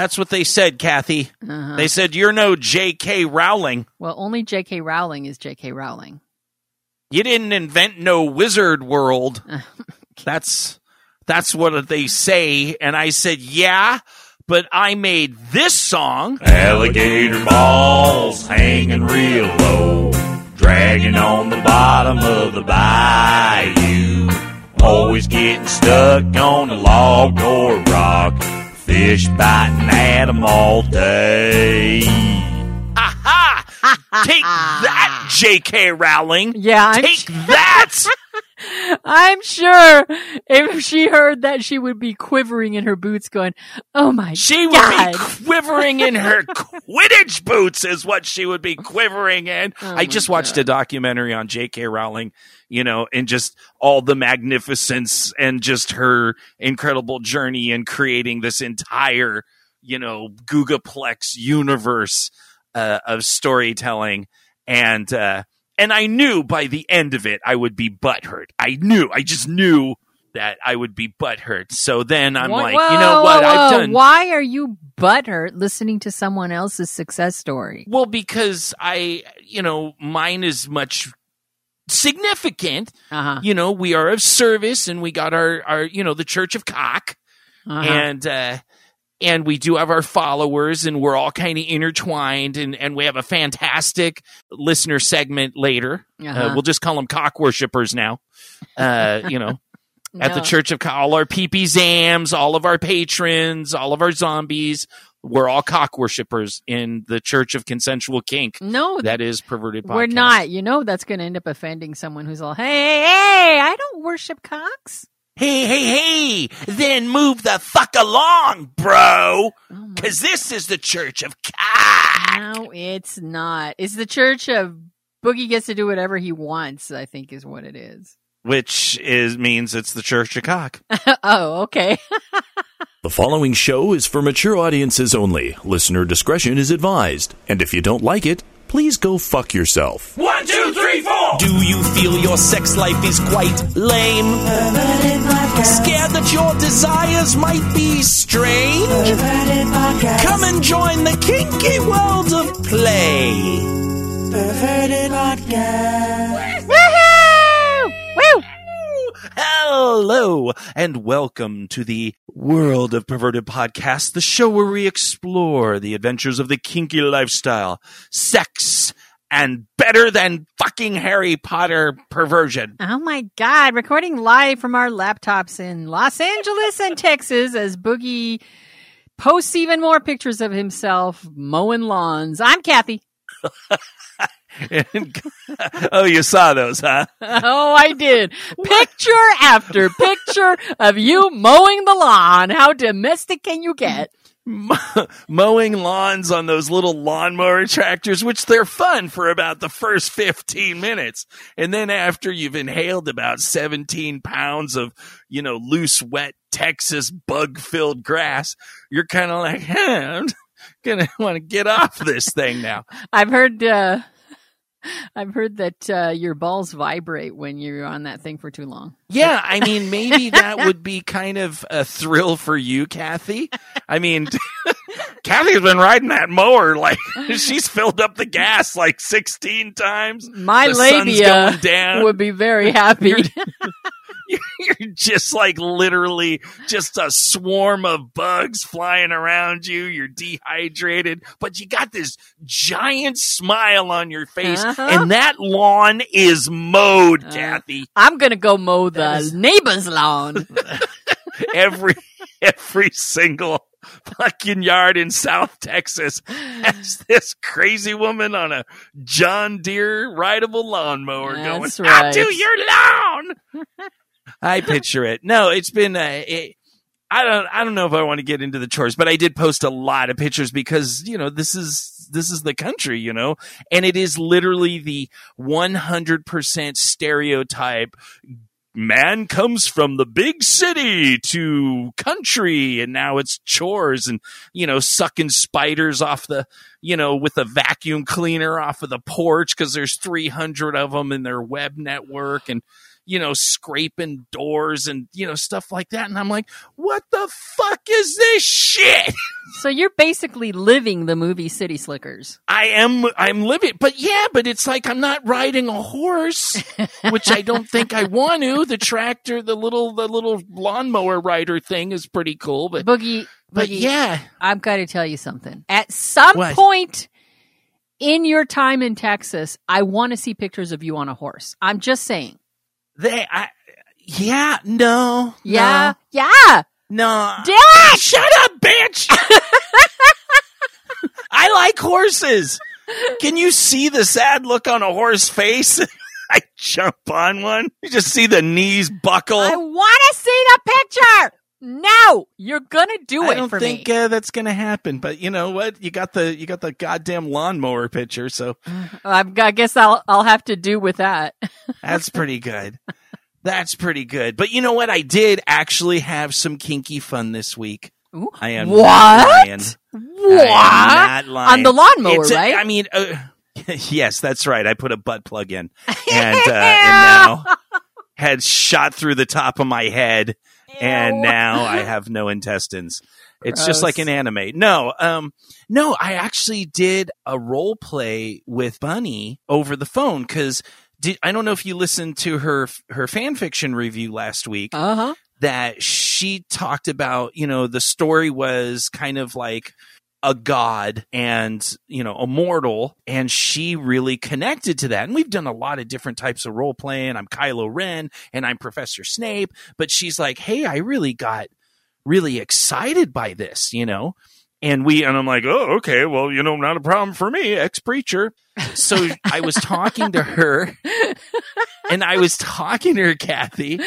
That's what they said, Kathy. Uh-huh. They said you're no J.K. Rowling. Well, only J.K. Rowling is J.K. Rowling. You didn't invent no wizard world. That's that's what they say. And I said, yeah, but I made this song. Alligator balls hanging real low, dragging on the bottom of the bayou. Always getting stuck on a log or rock, fish biting at 'em all day. Aha! Take that, J.K. Rowling. Yeah, I'm Take that. I'm sure if she heard that, she would be quivering in her boots, going, "Oh my god. She would be quivering in her Quidditch boots, is what she would be quivering in. Oh I just watched a documentary on J.K. Rowling, you know, and just all the magnificence and just her incredible journey in creating this entire, you know, Googleplex universe uh, of storytelling. And, uh, and I knew by the end of it, I would be butthurt. I knew, I just knew that I would be butthurt. So then I'm Whoa, like, you know what? whoa, I've done. Why are you butthurt listening to someone else's success story? Well, because I, you know, mine is much significant. Uh-huh. You know, we are of service and we got our, our, you know, the Church of Cock Uh-huh. and, uh, and we do have our followers and we're all kind of intertwined and, and we have a fantastic listener segment later. Uh, Uh-huh. we'll just call them cock worshippers now. Uh, you know, at the Church of all our peepee zams, all of our patrons, all of our zombies. We're all cock worshippers in the Church of Consensual Kink. No, That is perverted. we're not. You know that's going to end up offending someone who's all, "Hey, hey, hey! I don't worship cocks." Hey, hey, hey! Then move the fuck along, bro, Oh my because this is the Church of Cock. No, it's not. It's the church of Boogie gets to do whatever he wants, I think is what it is. Which is means it's the Church of Cock. oh, okay. The following show is for mature audiences only. Listener discretion is advised. And if you don't like it, please go fuck yourself. One, two, three, four. Do you feel your sex life is quite lame? Scared that your desires might be strange? Come and join the kinky world of play. Woo! Hello, and welcome to the World of Perverted Podcast, the show where we explore the adventures of the kinky lifestyle, sex, and better than fucking Harry Potter perversion. Oh my God. Recording live from our laptops in Los Angeles and Texas as Boogie posts even more pictures of himself mowing lawns. I'm Kathy. oh, you saw those, huh? Oh, I did. Picture after picture of you mowing the lawn. How domestic can you get? Mowing lawns on those little lawnmower tractors, which they're fun for about the first 15 minutes. And then after you've inhaled about 17 pounds of, you know, loose, wet Texas bug filled grass, you're kind of like, huh, I'm gonna want to get off this thing now. I've heard, uh, I've heard that uh, your balls vibrate when you're on that thing for too long. Yeah, I mean, maybe that would be kind of a thrill for you, Kathy. I mean, Kathy's been riding that mower like she's filled up the gas like 16 times. My The labia would be very happy. You're just like literally just a swarm of bugs flying around you. You're dehydrated, but you got this giant smile on your face, Uh-huh. and that lawn is mowed, Uh, Kathy. I'm gonna go mow the is- neighbor's lawn. every every single fucking yard in South Texas has this crazy woman on a John Deere rideable lawnmower That's going out right. to your lawn. I picture it. No, it's been uh, it, I don't I don't know if I want to get into the chores, but I did post a lot of pictures because, you know, this is this is the country, you know, and it is literally the 100% stereotype man comes from the big city to country and now it's chores and you know sucking spiders off the you know with a vacuum cleaner off of the porch because there's 300 of them in their web network and you know, scraping doors and, you know, stuff like that. And I'm like, what the fuck is this shit? So you're basically living the movie City Slickers. I am, I'm living, but yeah, but it's like I'm not riding a horse, which I don't think I want to. The tractor, the little, the little lawnmower rider thing is pretty cool, but, Boogie, but Boogie, yeah, I've got to tell you something. At some What? point in your time in Texas, I want to see pictures of you on a horse. I'm just saying. They, I, yeah, no, Yeah. Yeah. no, no. Dylan! Shut up, bitch! I like horses. Can you see the sad look on a horse face? I jump on one. You just see the knees buckle. I want to see the picture. No, you're gonna do it. For me. I don't think uh, that's gonna happen. But you know what? You got the you got the goddamn lawnmower picture, so I guess I'll I'll have to do with that. that's pretty good. That's pretty good. But you know what? I did actually have some kinky fun this week. Ooh. I am What? not lying. What? Not lying. On the lawnmower, a- right? I mean, uh, yes, that's right. I put a butt plug in, and, uh, and now had shot through the top of my head, and now I have no intestines. It's just like an anime. No, um, no, I actually did a role play with Bunny over the phone because I don't know if you listened to her her fan fiction review last week Uh huh. that she talked about, you know, the story was kind of like a god and, you know, a mortal. And she really connected to that. And we've done a lot of different types of role playing. I'm Kylo Ren and I'm Professor Snape. But she's like, hey, I really got really excited by this, you know? And we, and I'm like, oh, okay, well, you know, not a problem for me, ex preacher. So I was talking to her and I was talking to her, Kathy,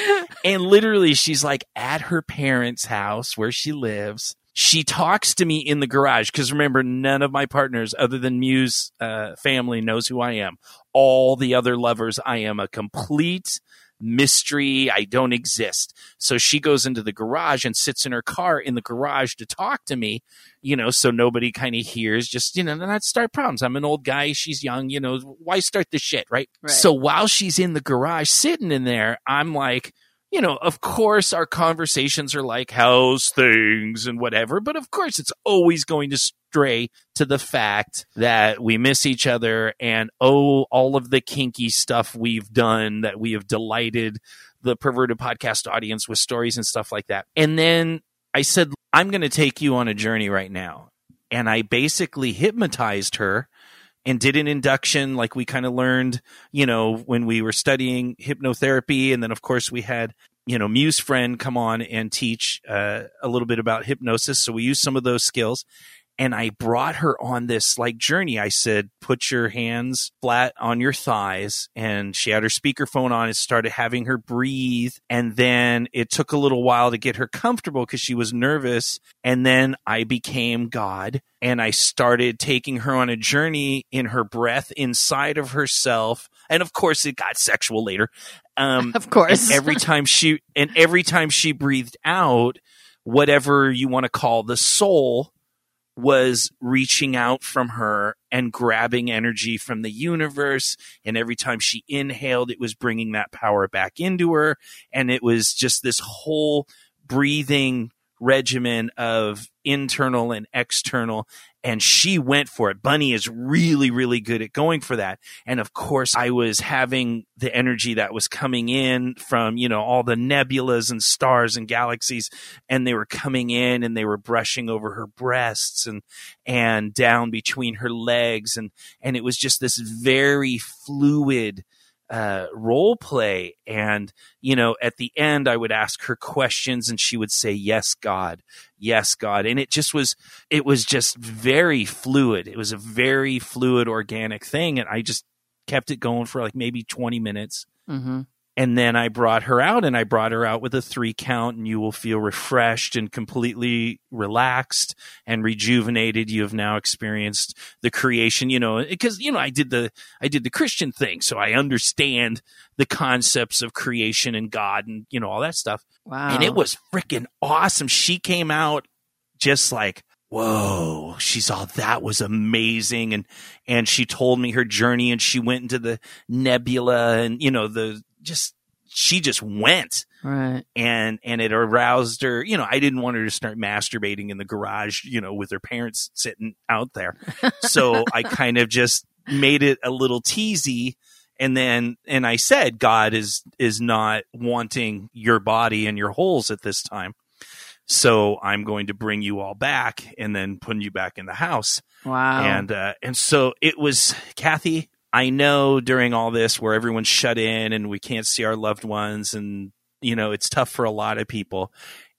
and literally she's like at her parents' house where she lives. She talks to me in the garage because remember, none of my partners, other than Muse uh, family, knows who I am. All the other lovers, I am a complete mystery. I don't exist. So she goes into the garage and sits in her car in the garage to talk to me, you know, so nobody kind of hears, just, you know, not start problems. I'm an old guy. She's young, you know, why start the shit, right? Right. So while she's in the garage sitting in there, I'm like, you know, of course our conversations are like how's things and whatever, but of course it's always going to stray to the fact that we miss each other and oh, all of the kinky stuff we've done that we have delighted the perverted podcast audience with stories and stuff like that. And then I said, I'm going to take you on a journey right now. And I basically hypnotized her and did an induction like we kind of learned, you know, when we were studying hypnotherapy. And then, of course, we had, you know, Muse Friend come on and teach uh, a little bit about hypnosis. So we used some of those skills. And I brought her on this like journey. I said, put your hands flat on your thighs. And she had her speakerphone on and started having her breathe. And then it took a little while to get her comfortable because she was nervous. And then I became God and I started taking her on a journey in her breath inside of herself. And of course, it got sexual later. Um, Of course. every time she and every time she breathed out, whatever you want to call the soul was reaching out from her and grabbing energy from the universe. And every time she inhaled, it was bringing that power back into her. And it was just this whole breathing regimen of internal and external. And she went for it. Bunny is really, really good at going for that. And of course, I was having the energy that was coming in from, you know, all the nebulas and stars and galaxies. And they were coming in and they were brushing over her breasts and, and down between her legs. And, and it was just this very fluid, uh, role play. And, you know, at the end, I would ask her questions and she would say, Yes, God. Yes, God. And it just was, it was just very fluid. It was a very fluid, organic thing. And I just kept it going for like maybe 20 minutes. mm-hmm. And then I brought her out and I brought her out with a three count and you will feel refreshed and completely relaxed and rejuvenated. You have now experienced the creation, you know, because, you know, I did the, I did the Christian thing. So I understand the concepts of creation and God and, you know, all that stuff. Wow. And it was freaking awesome. She came out just like, whoa, she saw that was amazing. And, and she told me her journey and she went into the nebula and, you know, the, just, she just went Right. and and it aroused her you know i didn't want her to start masturbating in the garage you know with her parents sitting out there so i kind of just made it a little teasy and then and i said god is is not wanting your body and your holes at this time so i'm going to bring you all back and then put you back in the house Wow. and uh, and so it was Kathy. I know during all this where everyone's shut in and we can't see our loved ones, and you know it's tough for a lot of people.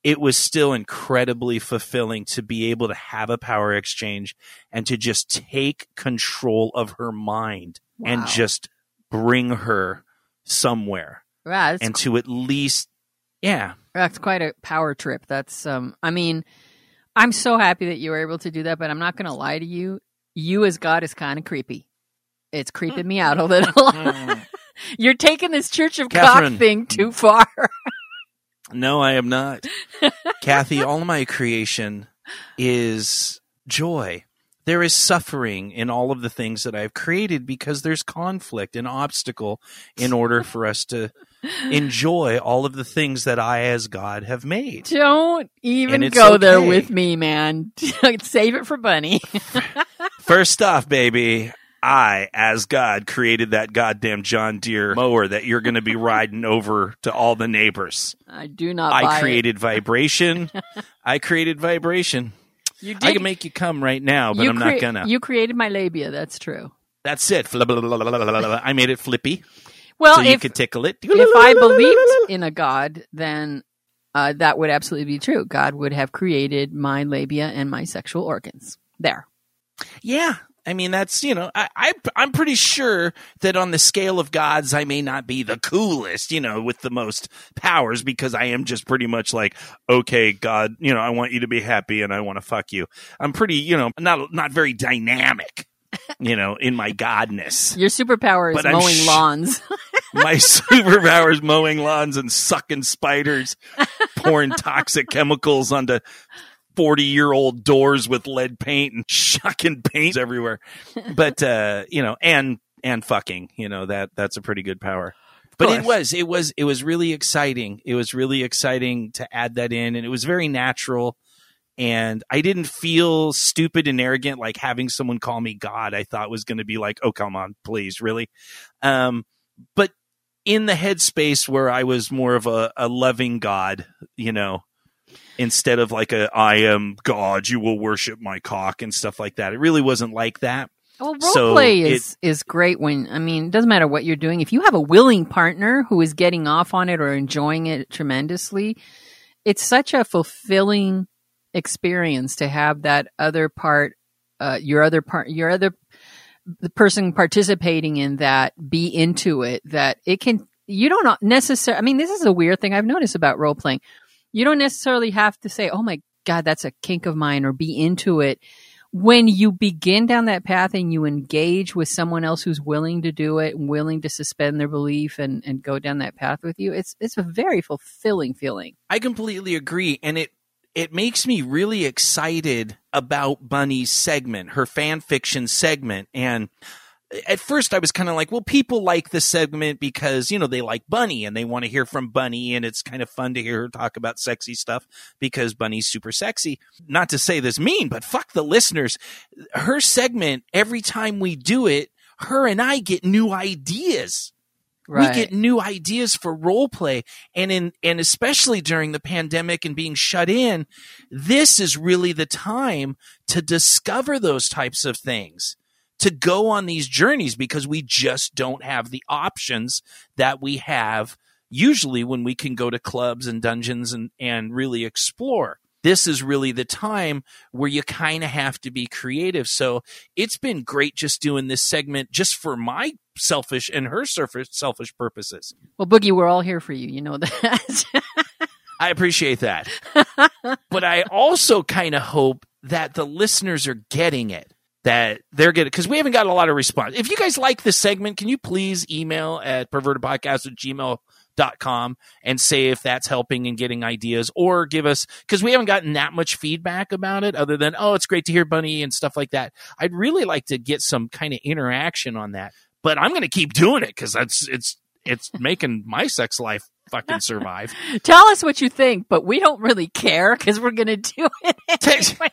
It was still incredibly fulfilling to be able to have a power exchange and to just take control of her mind and just bring her somewhere Wow, and to at least yeah that's quite a power trip. That's um. I mean, I'm so happy that you were able to do that, but I'm not going to lie to you. You as God is kind of creepy. It's creeping me out a little. You're taking this Church of Catherine. Cock thing too far. No, I am not. Kathy, all my creation is joy. There is suffering in all of the things that I've created because there's conflict and obstacle in order for us to enjoy all of the things that I, as God, have made. Don't even go there with me, man. Save it for Bunny. First off, baby, I, as God, created that goddamn John Deere mower that you're going to be riding over to all the neighbors. I do not. I it. created vibration. I created vibration. You did. I can make you come right now, but you I'm not gonna. You created my labia. That's true. That's it. I made it flippy Well, so you if could tickle it. if I believed in a God, then uh, that would absolutely be true. God would have created my labia and my sexual organs. There. yeah, I mean that's you know I, I I'm pretty sure that on the scale of gods I may not be the coolest, you know, with the most powers because I am just pretty much like okay, God, you know, I want you to be happy and I want to fuck you. I'm pretty, you know, not not very dynamic, you know, in my godness. Your superpower is But mowing sh- lawns. My superpower is mowing lawns and sucking spiders, pouring toxic chemicals onto 40 year old doors with lead paint and shucking paint everywhere. But, uh, you know, and, and fucking, you know, that, that's a pretty good power. But it was, it was, it was really exciting. It was really exciting to add that in and it was very natural. And I didn't feel stupid and arrogant like having someone call me God. I thought was going to be like, oh, come on, please, really. Um, but in the headspace where I was more of a, a loving God, you know, instead of like a I am God, you will worship my cock and stuff like that. It really wasn't like that. Well, role So play it- is is great when I mean, it doesn't matter what you're doing. If you have a willing partner who is getting off on it or enjoying it tremendously, it's such a fulfilling experience to have that other part, uh, your other part, your other the person participating in that be into it. That it can you don't necessarily. I mean, this is a weird thing I've noticed about role playing. You don't necessarily have to say, "Oh my god, that's a kink of mine," or be into it when you begin down that path and you engage with someone else who's willing to do it and willing to suspend their belief and, and go down that path with you, it's it's a very fulfilling feeling. I completely agree, and it it makes me really excited about Bunny's segment, her fan fiction segment, and at first I was kind of like, well, people like this segment because, you know, they like Bunny and they want to hear from Bunny and it's kind of fun to hear her talk about sexy stuff because Bunny's super sexy. Not to say this mean, but fuck the listeners. Her segment, every time we do it, her and I get new ideas we get new ideas for role play and in and especially during the pandemic and being shut in this is really the time to discover those types of things to go on these journeys because we just don't have the options that we have usually when we can go to clubs and dungeons and and really explore this is really the time where you kind of have to be creative. So it's been great just doing this segment just for my selfish and her surface selfish purposes. well, Boogie, we're all here for you. You know that. I appreciate that. but I also kind of hope that the listeners are getting it. That they're getting because we haven't got a lot of response. If you guys like this segment, can you please email at pervertedpodcast at gmail.com and say if that's helping and getting ideas or give us because we haven't gotten that much feedback about it other than, oh, it's great to hear Bunny and stuff like that. I'd really like to get some kind of interaction on that. But I'm gonna keep doing it because that's it's it's making my sex life fucking survive. Tell us what you think, but we don't really care because we're going to do it. anyway.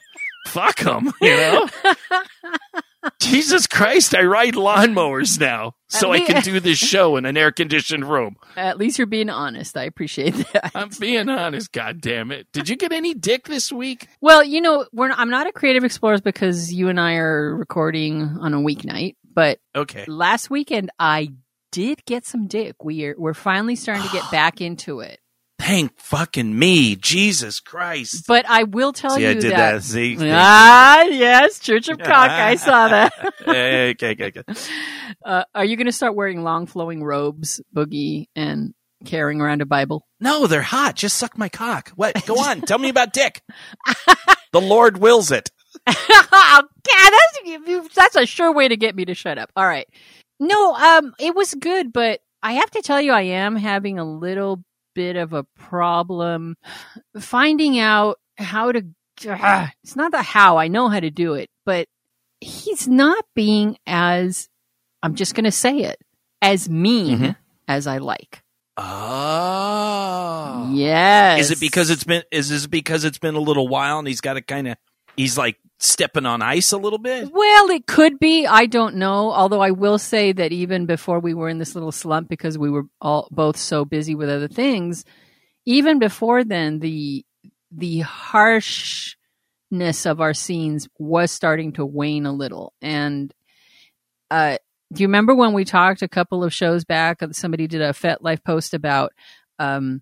Fuck them, you know. Jesus Christ, I ride lawnmowers now, so I can do this show in an air conditioned room. At least you're being honest. I appreciate that. I'm being honest, God damn it! Did you get any dick this week? Well, you know, we're not, I'm not a creative explorers because you and I are recording on a weeknight, but Okay, last weekend I did get some dick. We are we're finally starting to get back into it. Thank fucking me, Jesus Christ! But I will tell See, you I did that. See, Ah, yes, Church of Cock. I saw that. okay, okay, okay, okay. Uh, are you going to start wearing long flowing robes, Boogie, and carrying around a Bible? No, they're hot. Just suck my cock. What? Go on. Tell me about dick. the Lord wills it. God, that's that's a sure way to get me to shut up. All right. No, um, it was good, but I have to tell you, I am having a little bit of a problem finding out how to. ah, it's not the how. I know how to do it, but he's not being as. I'm just going to say it as mean Mhm. as I like. Oh. Yes. Is it because it's been? Is this because it's been a little while and he's got to kind of? He's like stepping on ice a little bit. Well, it could be. I don't know. Although I will say that even before we were in this little slump because we were all both so busy with other things, even before then, the the harshness of our scenes was starting to wane a little. And uh, do you remember when we talked a couple of shows back? Somebody did a Fet Life post about um,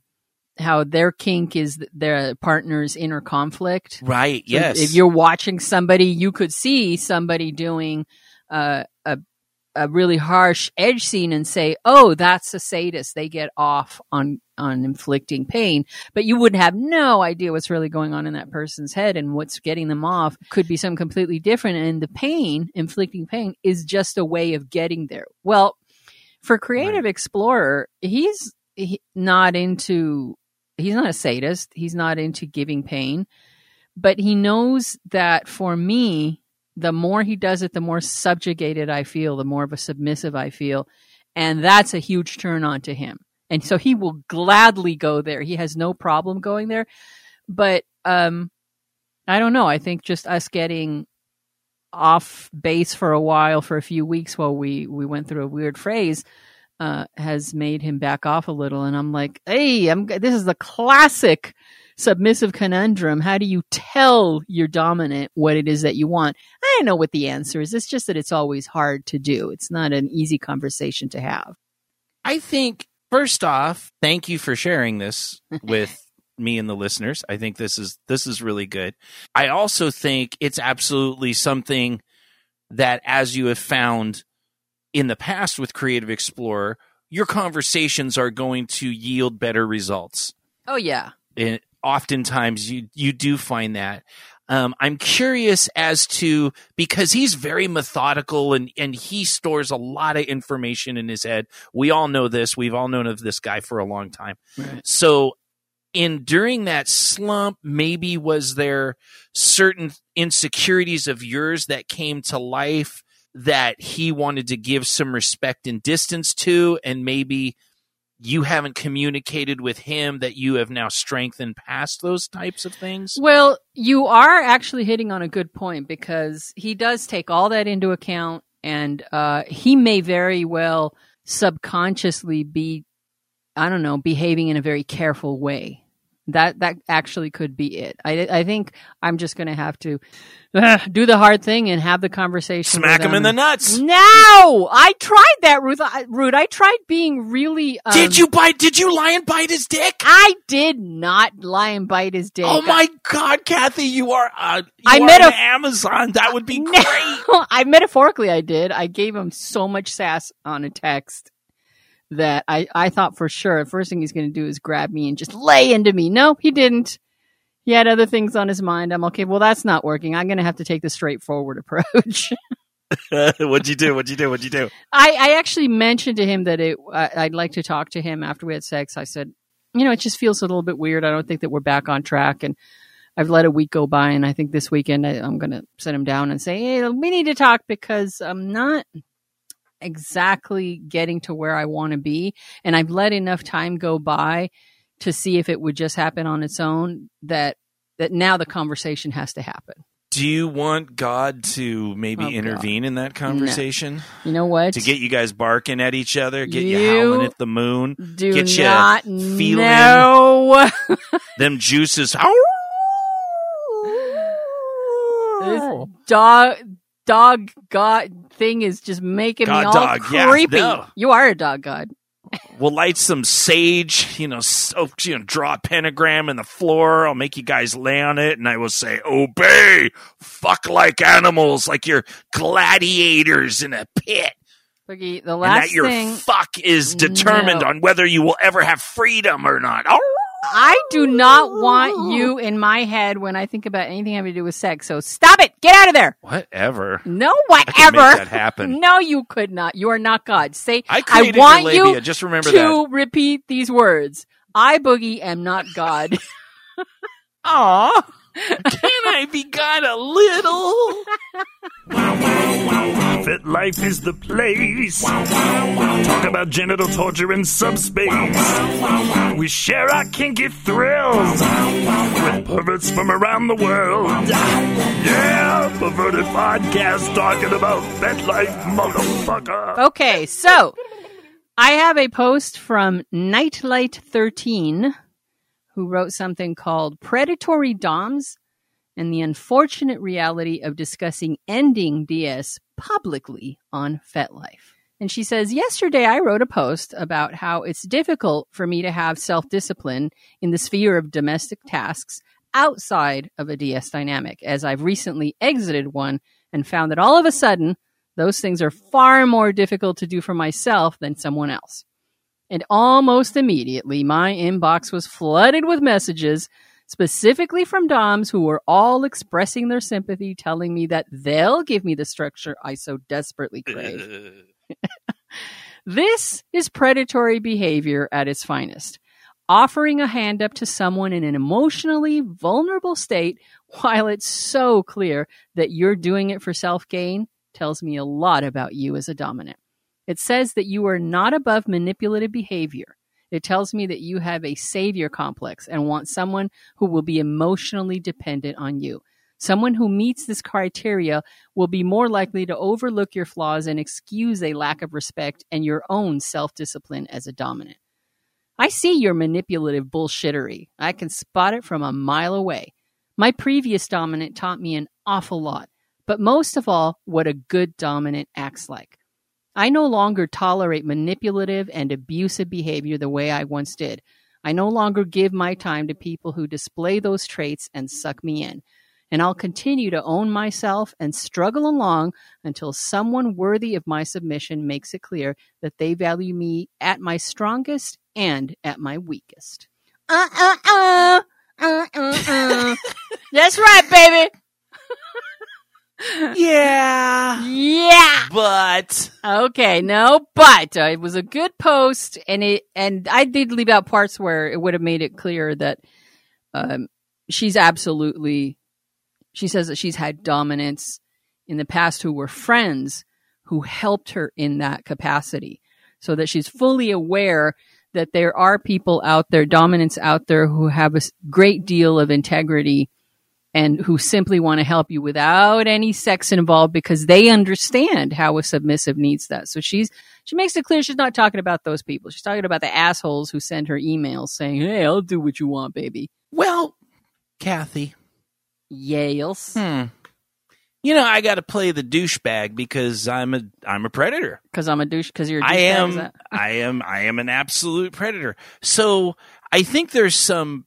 how their kink is their partner's inner conflict. Right. So yes. If you're watching somebody, you could see somebody doing uh, a a really harsh edge scene and say, "Oh, that's a sadist. They get off on on inflicting pain." But you would have no idea what's really going on in that person's head and what's getting them off could be some completely different. And the pain, inflicting pain, is just a way of getting there. Well, for Creative Explorer, he's he, not into. He's not a sadist. He's not into giving pain but he knows that for me, the more he does it, the more subjugated I feel, the more of a submissive I feel. And that's a huge turn on to him. And so he will gladly go there. He has no problem going there. But um, I don't know. I think just us getting off base for a while, for a few weeks while we, we went through a weird phase, uh, has made him back off a little. And I'm like, hey, I'm, this is the classic submissive conundrum. How do you tell your dominant what it is that you want? I don't know what the answer is. It's just that it's always hard to do. It's not an easy conversation to have. I think first off, thank you for sharing this with me and the listeners. I think this is this is really good. I also think it's absolutely something that as you have found in the past with Creative Explorer, your conversations are going to yield better results. Oh yeah. And oftentimes you you do find that. Um, I'm curious as to because he's very methodical and and he stores a lot of information in his head. We all know this. We've all known of this guy for a long time. Right. So in during that slump, maybe was there certain insecurities of yours that came to life that he wanted to give some respect and distance to, and maybe you haven't communicated with him that you have now strengthened past those types of things? Well, you are actually hitting on a good point because he does take all that into account, and uh, he may very well subconsciously be, I don't know, behaving in a very careful way. That that actually could be it. I I think I'm just going to have to uh, do the hard thing and have the conversation. Smack him in the nuts. No, I tried that, Ruth. I, Ruth, I tried being really. Um, did you bite? Did you lie and bite his dick? I did not lie and bite his dick. Oh my God, Kathy, you are uh, you I are met on a- Amazon. That would be No, great. I metaphorically I did. I gave him so much sass on a text that I, I thought for sure the first thing he's going to do is grab me and just lay into me. No, he didn't. He had other things on his mind. I'm okay. Well, that's not working. I'm going to have to take the straightforward approach. What'd you do? What'd you do? What'd you do? I, I actually mentioned to him that it, I, I'd like to talk to him after we had sex. I said, you know, it just feels a little bit weird. I don't think that we're back on track. And I've let a week go by. And I think this weekend I, I'm going to sit him down and say, hey, we need to talk because I'm not, exactly getting to where I want to be. And I've let enough time go by to see if it would just happen on its own that that now the conversation has to happen. Do you want God to maybe Oh, God. intervene in that conversation You know what? to get you guys barking at each other, get you, You howling at the moon, Do get not feeling- know. them juices? this dog dog god thing is just making God me all dog, yeah, creepy. no. You are a dog god. We'll light some sage, you know, so, oh, you know, draw a pentagram in the floor. I'll make you guys lay on it, and I will say, "Obey, fuck like animals, like you're gladiators in a pit." Boogie, the and that your thing fuck is determined No. on whether you will ever have freedom or not. Oh, I do not want you in my head when I think about anything having to do with sex. So stop it. Get out of there. whatever. No, I can make whatever. that happen. No, you could not. You are not God. Say, I I want labia. you Just remember to that. repeat these words. I, Boogie, am not God. Aw, can I be God a little? FetLife is the place. Talk about genital torture in subspace. We share our kinky thrills with perverts from around the world. Yeah, perverted podcast talking about Fet life, motherfucker. Okay, so I have a post from Nightlight13 who wrote something called Predatory Doms and the Unfortunate Reality of Discussing Ending DS Publicly on FetLife. And she says, Yesterday I wrote a post about how it's difficult for me to have self discipline in the sphere of domestic tasks outside of a DS dynamic, as I've recently exited one and found that all of a sudden those things are far more difficult to do for myself than someone else. And almost immediately, my inbox was flooded with messages, specifically from Doms who were all expressing their sympathy, telling me that they'll give me the structure I so desperately crave. This is predatory behavior at its finest. Offering a hand up to someone in an emotionally vulnerable state while it's so clear that you're doing it for self gain tells me a lot about you as a dominant. It says that you are not above manipulative behavior. It tells me that you have a savior complex and want someone who will be emotionally dependent on you. Someone who meets this criteria will be more likely to overlook your flaws and excuse a lack of respect and your own self discipline as a dominant. I see your manipulative bullshittery. I can spot it from a mile away. My previous dominant taught me an awful lot, but most of all, what a good dominant acts like. I no longer tolerate manipulative and abusive behavior the way I once did. I no longer give my time to people who display those traits and suck me in. And I'll continue to own myself and struggle along until someone worthy of my submission makes it clear that they value me at my strongest and at my weakest. Uh uh uh. Uh uh uh. That's right, baby. Yeah, Yeah. but Okay, no, but uh, it was a good post, and it and I did leave out parts where it would have made it clear that um, she's absolutely. She says that she's had dominance in the past who were friends who helped her in that capacity, so that she's fully aware that there are people out there, dominants out there, who have a great deal of integrity and who simply want to help you without any sex involved because they understand how a submissive needs that. So she's she makes it clear she's not talking about those people. She's talking about the assholes who send her emails saying, "Hey, I'll do what you want, baby." well, Kathy. Yales, Hmm. You know, I got to play the douchebag because I'm a I'm a predator. because I'm a douche. Because you're. A I douchebag, is am I am I am an absolute predator. So I think there's some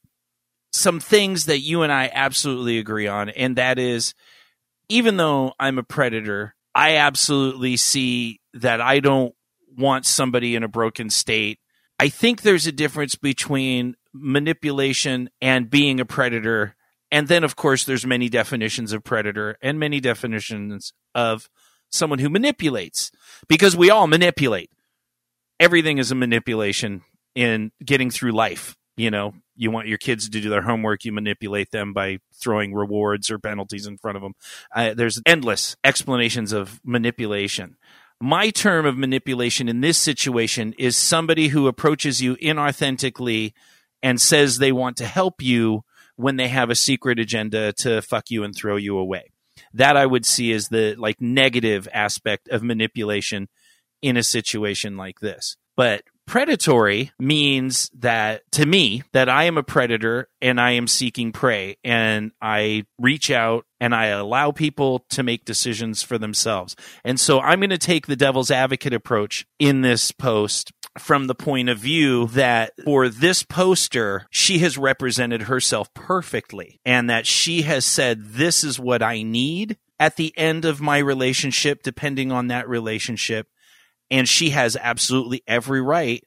some things that you and I absolutely agree on, and that is even though I'm a predator, I absolutely see that I don't want somebody in a broken state. I think there's a difference between manipulation and being a predator. And then, of course, there's many definitions of predator and many definitions of someone who manipulates because we all manipulate. Everything is a manipulation in getting through life. You know, you want your kids to do their homework, you manipulate them by throwing rewards or penalties in front of them. Uh, there's endless explanations of manipulation. My term of manipulation in this situation is somebody who approaches you inauthentically and says they want to help you when they have a secret agenda to fuck you and throw you away. That I would see as the like negative aspect of manipulation in a situation like this. But predatory means that to me that I am a predator and I am seeking prey and I reach out and I allow people to make decisions for themselves. And so I'm going to take the devil's advocate approach in this post from the point of view that for this poster, she has represented herself perfectly and that she has said, this is what I need at the end of my relationship, depending on that relationship. And she has absolutely every right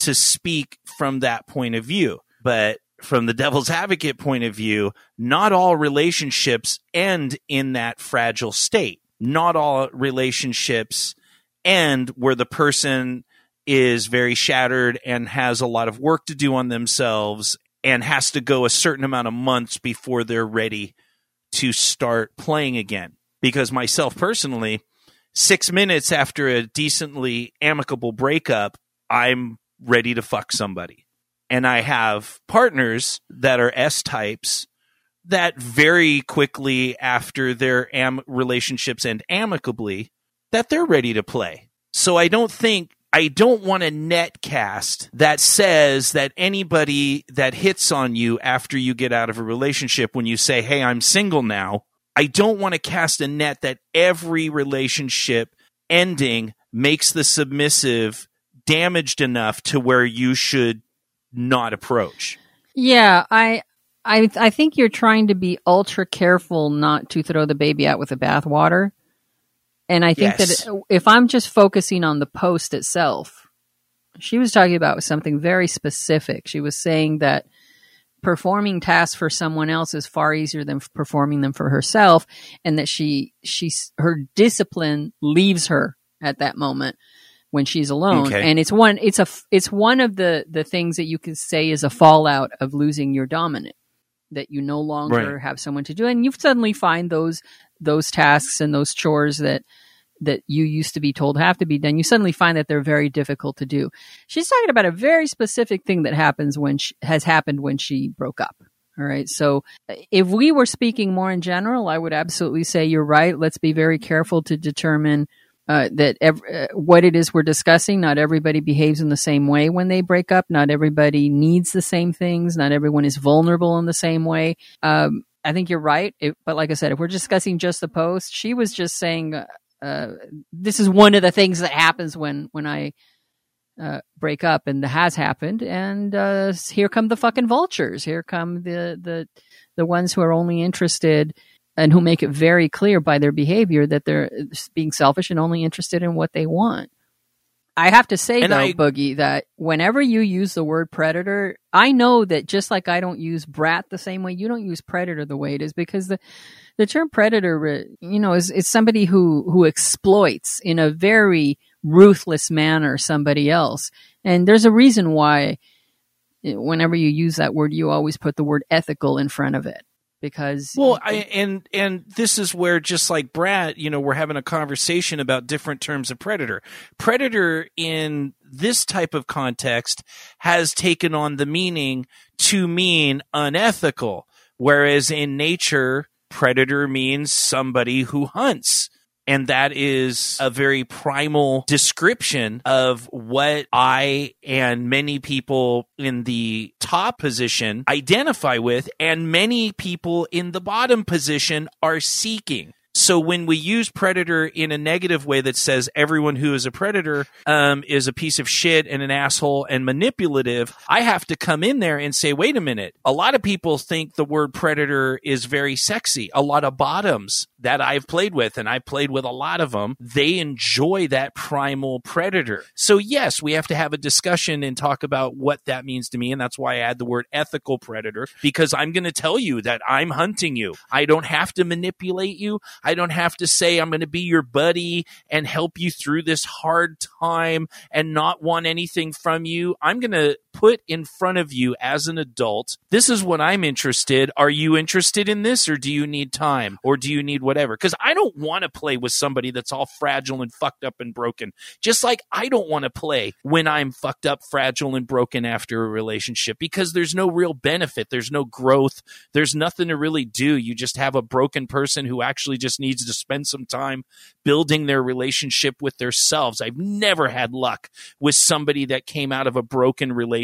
to speak from that point of view. But from the devil's advocate point of view, not all relationships end in that fragile state. Not all relationships end where the person is very shattered and has a lot of work to do on themselves and has to go a certain amount of months before they're ready to start playing again. Because myself personally, six minutes after a decently amicable breakup, I'm ready to fuck somebody. And I have partners that are S types that very quickly after their am- relationships end amicably, that they're ready to play. So I don't think I don't want a net cast that says that anybody that hits on you after you get out of a relationship when you say, Hey, I'm single now. I don't want to cast a net that every relationship ending makes the submissive damaged enough to where you should not approach. Yeah, I I I think you're trying to be ultra careful not to throw the baby out with the bathwater. And I think Yes. that if I'm just focusing on the post itself, she was talking about something very specific. She was saying that performing tasks for someone else is far easier than performing them for herself and that she she's her discipline leaves her at that moment when she's alone Okay. and it's one it's a it's one of the the things that you can say is a fallout of losing your dominant that you no longer Right. have someone to do and you suddenly find those those tasks and those chores that that you used to be told have to be done you suddenly find that they're very difficult to do she's talking about a very specific thing that happens when she, has happened when she broke up all right so uh, if we were speaking more in general i would absolutely say you're right let's be very careful to determine uh, that ev- uh, what it is we're discussing. Not everybody behaves in the same way when they break up. Not everybody needs the same things. Not everyone is vulnerable in the same way. Um, I think you're right. It, but like I said, if we're discussing just the post, she was just saying uh, uh, this is one of the things that happens when when I uh, break up, and has happened. And uh, here come the fucking vultures. Here come the the the ones who are only interested and who make it very clear by their behavior that they're being selfish and only interested in what they want. I have to say And though, I- Boogie, that whenever you use the word predator, I know that just like I don't use brat the same way, you don't use predator the way it is because the the term predator, uh, you know, is is somebody who who exploits in a very ruthless manner somebody else, and there's a reason why. eh, Whenever you use that word, you always put the word ethical in front of it because Well, I, and and this is where just like brat, you know, we're having a conversation about different terms of predator. Predator in this type of context has taken on the meaning to mean unethical, whereas in nature, predator means somebody who hunts. And that is a very primal description of what I and many people in the top position identify with, and many people in the bottom position are seeking. So when we use predator in a negative way that says everyone who is a predator um, is a piece of shit and an asshole and manipulative, I have to come in there and say, wait a minute. A lot of people think the word predator is very sexy. A lot of bottoms that I've played with, and I've played with a lot of them, they enjoy that primal predator. So yes, we have to have a discussion and talk about what that means to me. And that's why I add the word ethical predator because I'm going to tell you that I'm hunting you. I don't have to manipulate you. I don't have to say I'm going to be your buddy and help you through this hard time and not want anything from you. I'm going to put in front of you as an adult. This is what I'm interested. Are you interested in this or do you need time or do you need whatever? Because I don't want to play with somebody that's all fragile and fucked up and broken. Just like I don't want to play when I'm fucked up, fragile, and broken after a relationship because there's no real benefit. There's no growth. There's nothing to really do. You just have a broken person who actually just needs to spend some time building their relationship with themselves. I've never had luck with somebody that came out of a broken relationship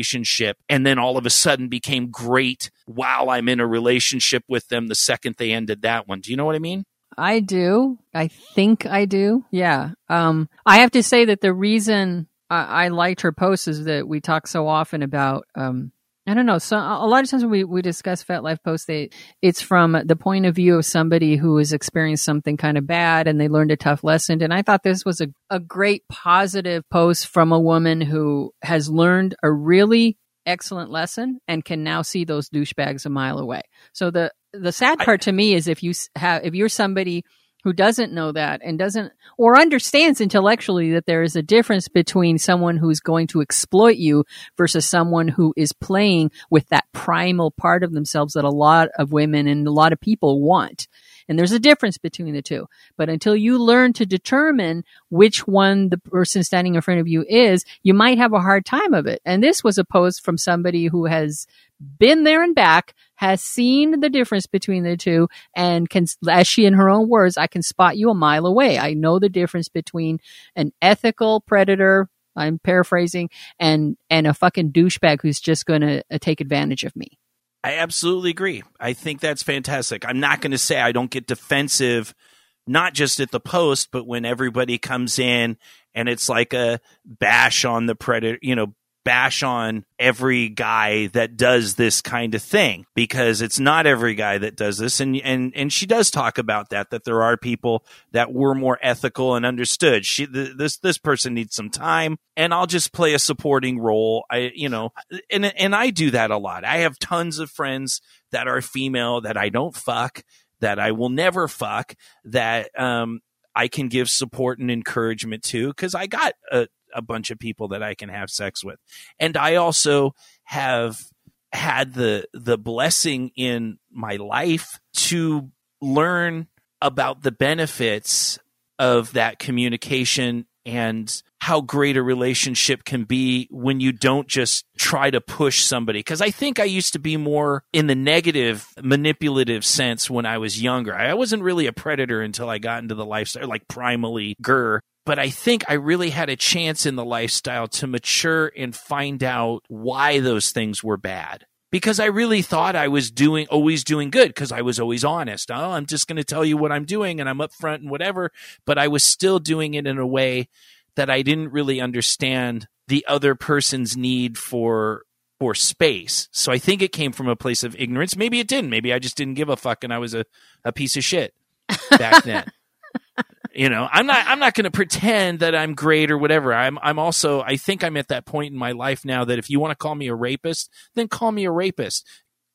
and then all of a sudden became great while I'm in a relationship with them the second they ended that one. Do you know what I mean? I do. I think I do. Yeah. Um, I have to say that the reason I, I liked her post is that we talk so often about, um, I don't know. So a lot of times when we, we discuss FetLife posts, they, it's from the point of view of somebody who has experienced something kind of bad and they learned a tough lesson. And I thought this was a, a great positive post from a woman who has learned a really excellent lesson and can now see those douchebags a mile away. So the the sad part to me is if you have if you're somebody who doesn't know that and doesn't or understands intellectually that there is a difference between someone who's going to exploit you versus someone who is playing with that primal part of themselves that a lot of women and a lot of people want. And there's a difference between the two. But until you learn to determine which one the person standing in front of you is, you might have a hard time of it. And this was a post from somebody who has been there and back, has seen the difference between the two, and can, as she in her own words, I can spot you a mile away. I know the difference between an ethical predator. I'm paraphrasing and, and a fucking douchebag who's just going to uh, take advantage of me. I absolutely agree. I think that's fantastic. I'm not going to say I don't get defensive, not just at the post, but when everybody comes in and it's like a bash on the predator, you know, bash on every guy that does this kind of thing because it's not every guy that does this. And and and she does talk about that that there are people that were more ethical and understood. She th- this this person needs some time and I'll just play a supporting role. I you know and and I do that a lot. I have tons of friends that are female that I don't fuck that I will never fuck that um I can give support and encouragement to because I got a, a bunch of people that I can have sex with. And I also have had the the blessing in my life to learn about the benefits of that communication and how great a relationship can be when you don't just try to push somebody. Because I think I used to be more in the negative, manipulative sense when I was younger. I wasn't really a predator until I got into the lifestyle, like primally gur but I think I really had a chance in the lifestyle to mature and find out why those things were bad. Because I really thought I was doing always doing good because I was always honest. Oh, I'm just going to tell you what I'm doing and I'm upfront and whatever. But I was still doing it in a way that I didn't really understand the other person's need for for space. So I think it came from a place of ignorance. Maybe it didn't. Maybe I just didn't give a fuck and I was a, a piece of shit back then you know i'm not i'm not going to pretend that i'm great or whatever. I'm i'm also i think i'm at that point in my life now that if you want to call me a rapist then call me a rapist.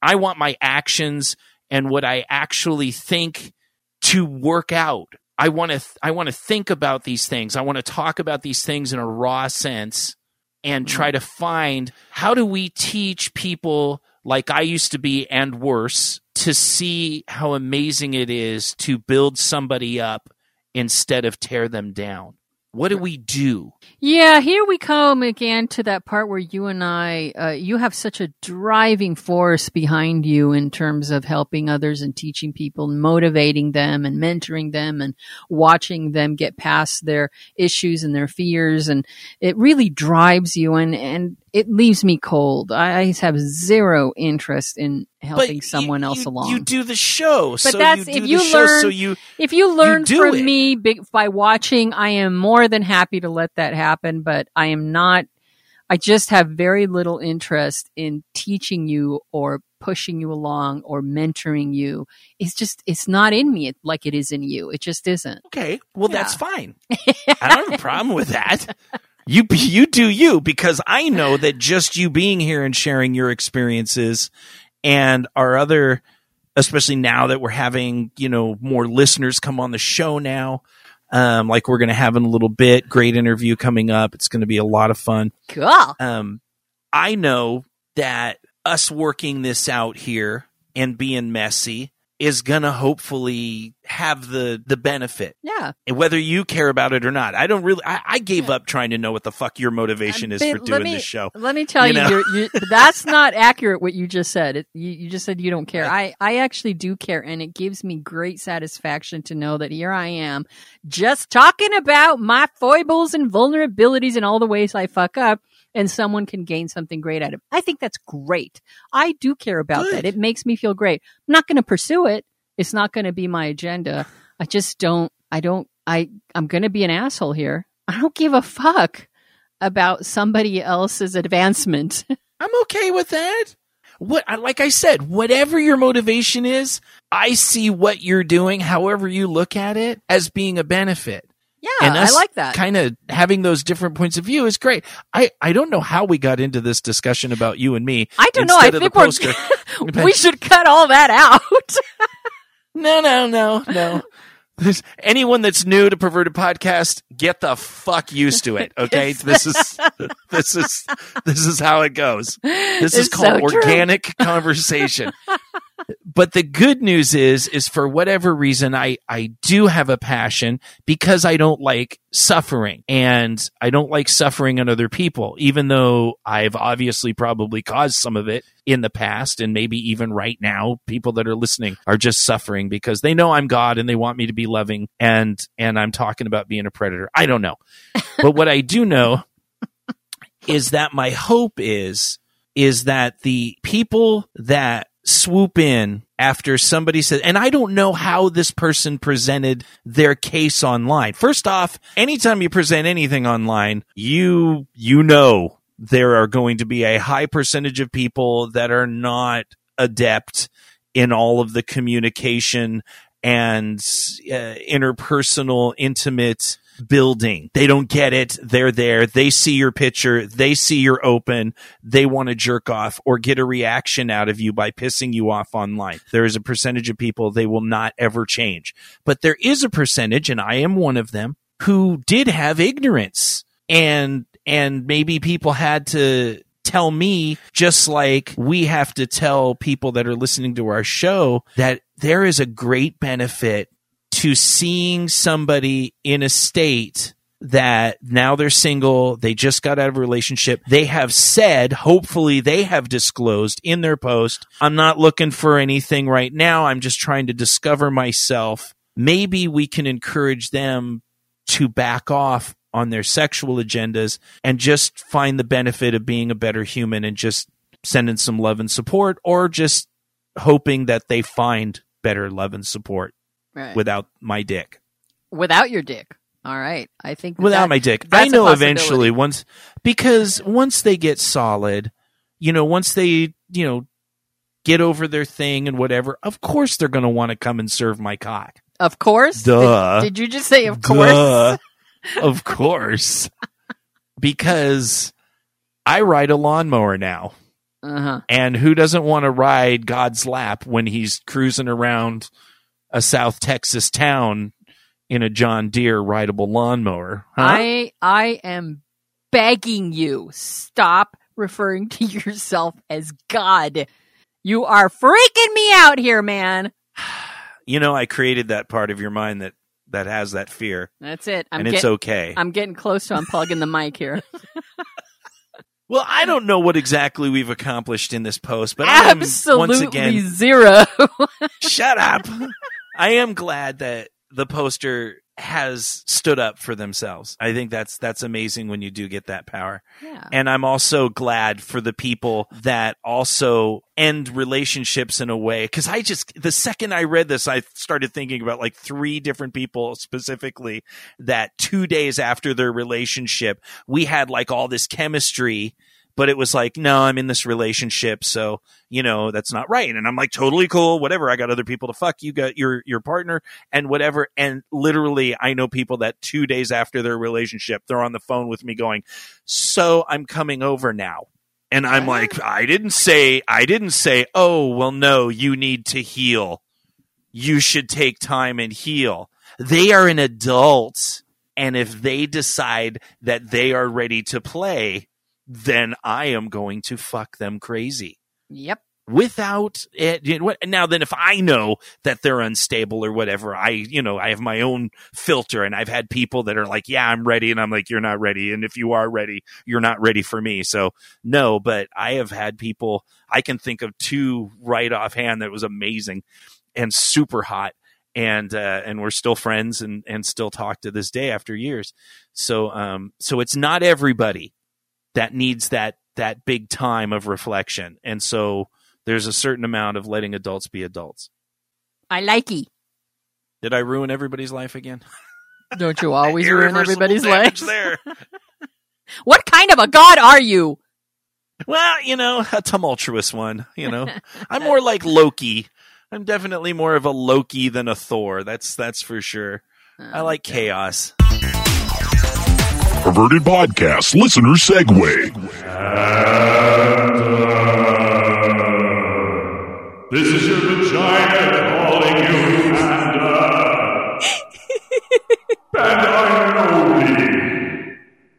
I want my actions and what i actually think to work out. I want to th- i want to think about these things. I want to talk about these things in a raw sense and try mm-hmm. to find how do we teach people like I used to be and worse to see how amazing it is to build somebody up instead of tear them down. What do we do? Yeah, here we come again to that part where you and I, uh, you have such a driving force behind you in terms of helping others and teaching people and motivating them and mentoring them and watching them get past their issues and their fears. And it really drives you and, and it leaves me cold. I have zero interest in helping But someone you- else you- along. You do the show, But so that's- you if you the show, learn- so you if you learn from it. me big, by watching, I am more than happy to let that happen, but I am not, I just have very little interest in teaching you or pushing you along or mentoring you. It's just, it's not in me like it is in you. It just isn't. Okay, well that's fine. I don't have a problem with that. You you do you because I know that just you being here and sharing your experiences and our other especially now that we're having, you know, more listeners come on the show now. Um, like we're going to have in a little bit, great interview coming up. It's going to be a lot of fun. Cool. Um, I know that us working this out here and being messy is going to hopefully have the the benefit Yeah. and whether you care about it or not i don't really i, I gave up trying to know what the fuck your motivation uh, is But for doing me- this show Let me tell You you, know? you that's not accurate. What you just said. It, you, you just said you don't care. I, I actually do care, and it gives me great satisfaction to know that here I am, just talking about my foibles and vulnerabilities and all the ways I fuck up, and someone can gain something great out of. it. I think that's great. I do care about Good. that. It makes me feel great. I'm not going to pursue it. It's not going to be my agenda. I just don't. I don't. I. I'm going to be an asshole here. I don't give a fuck about somebody else's advancement. i'm okay with that what like i said whatever your motivation is i see what you're doing however you look at it as being a benefit yeah, and I like that. kind of having those different points of view is great i i don't know how we got into this discussion about you and me I don't know. I instead of the think we're, we should cut all that out. No, no, no, no. There's, anyone that's new to perverted podcast, get the fuck used to it. Okay, this is this is this is how it goes. This is called so organic conversation. But the good news is, is for whatever reason, I I do have a passion because I don't like suffering, and I don't like suffering on other people, even though I've obviously probably caused some of it in the past, and maybe even right now, people that are listening are just suffering because they know I'm God and they want me to be loving, and and I'm talking about being a predator. I don't know, but what I do know is that my hope is is that the people that swoop in after somebody said and I don't know how this person presented their case online. First off, anytime you present anything online, you you know there are going to be a high percentage of people that are not adept in all of the communication and uh, interpersonal intimate building. They don't get it. They're there. They see your picture. They see you're open. They want to jerk off or get a reaction out of you by pissing you off online. There is a percentage of people they will not ever change. But there is a percentage, and I am one of them, who did have ignorance and and maybe people had to tell me just like we have to tell people that are listening to our show that there is a great benefit to seeing somebody in a state that now they're single, they just got out of a relationship. They have said, hopefully they have disclosed in their post, I'm not looking for anything right now. I'm just trying to discover myself. Maybe we can encourage them to back off on their sexual agendas and just find the benefit of being a better human and just sending some love and support or just hoping that they find better love and support Right. without my dick. Without your dick. All right. I think Without that- my dick. I know eventually once because once they get solid, you know, once they, you know, get over their thing and whatever, of course they're going to want to come and serve my cock. Of course. Duh. Did, did you just say of course? Of course. because I ride a lawnmower now. Uh-huh. And who doesn't want to ride God's lap when he's cruising around a South Texas town in a John Deere rideable lawnmower? Huh? I I am begging you stop referring to yourself as God. You are freaking me out here, man. you know, I created that part of your mind that that has that fear, That's it. I'm and it's okay. I'm getting close to unplugging the mic here. well, I don't know what exactly we've accomplished in this post, but Absolutely once again zero. shut up. I am glad that the poster has stood up for themselves. I think that's that's amazing when you do get that power. yeah. And I'm also glad for the people that also end relationships in a way. Cause I just, the second I read this, I started thinking about like three different people specifically that two days after their relationship, we had like all this chemistry. But it was like, no, I'm in this relationship, so you know that's not right. And I'm like, totally cool, whatever. I got other people to fuck. You got your your partner and whatever. And literally, I know people that two days after their relationship, they're on the phone with me going, so I'm coming over now. And I'm like, I didn't say, I didn't say, oh, well, no, you need to heal. You should take time and heal. They are an adult. And if they decide that they are ready to play, then I am going to fuck them crazy Yep. without it. You know, what- now, then, if I know that they're unstable or whatever, I, you know, I have my own filter and I've had people that are like, yeah, I'm ready. And I'm like, you're not ready. And if you are ready, you're not ready for me. So no, but I have had people, I can think of two right offhand that was amazing and super hot. And, uh, and we're still friends and, and still talk to this day after years. So, um, so it's not everybody that needs that, that big time of reflection. And so, there's a certain amount of letting adults be adults. I like it. Did I ruin everybody's life again? Don't you always ruin everybody's life? there. What kind of a god are you? well, you know, a tumultuous one. You know, I'm more like Loki. I'm definitely more of a Loki than a Thor. That's that's for sure. I like chaos. Perverted Podcast Listener Segue. This is your vagina calling you, Panda. Panda, I'm lonely.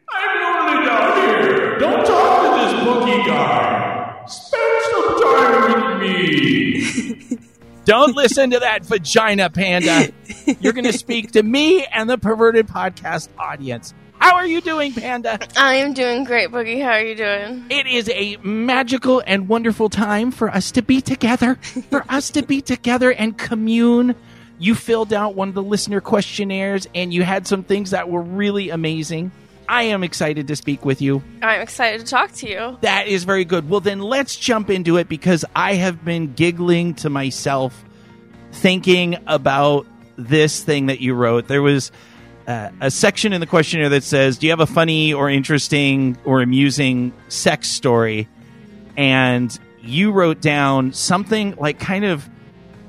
I'm lonely down here. Don't talk to this Boogie guy. Spend some time with me. Don't listen to that vagina panda. You're going to speak to me and the perverted podcast audience. How are you doing, Panda? I am doing great, Boogie. How are you doing? It is a magical and wonderful time for us to be together, for us to be together and commune. You filled out one of the listener questionnaires and you had some things that were really amazing. I am excited to speak with you. I'm excited to talk to you. That is very good. Well, then let's jump into it because I have been giggling to myself thinking about this thing that you wrote. There was uh, a section in the questionnaire that says, Do you have a funny or interesting or amusing sex story? And you wrote down something like kind of.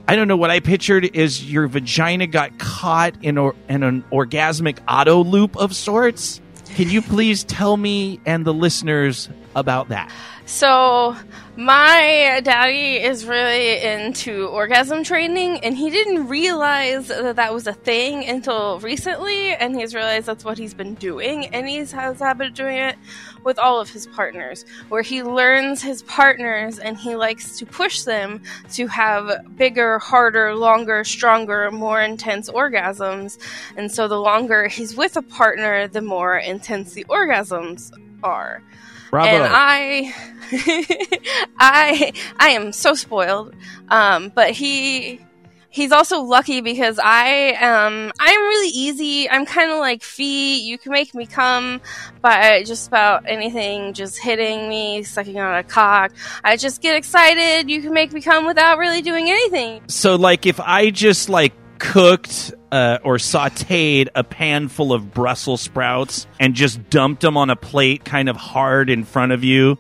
I don't know what I pictured is your vagina got caught in, or, in an orgasmic auto loop of sorts. Can you please tell me and the listeners about that? So, my daddy is really into orgasm training, and he didn't realize that that was a thing until recently, and he's realized that's what he's been doing, and he has a habit of doing it with all of his partners, where he learns his partners and he likes to push them to have bigger, harder, longer, stronger, more intense orgasms. And so, the longer he's with a partner, the more intense the orgasms are Bravo. and I, I, I am so spoiled. Um, but he, he's also lucky because I, um, I'm really easy. I'm kind of like Fee. You can make me come by just about anything, just hitting me, sucking on a cock. I just get excited. You can make me come without really doing anything. so, like, if I just like cooked uh, or sautéed a pan full of Brussels sprouts and just dumped them on a plate, kind of hard in front of you,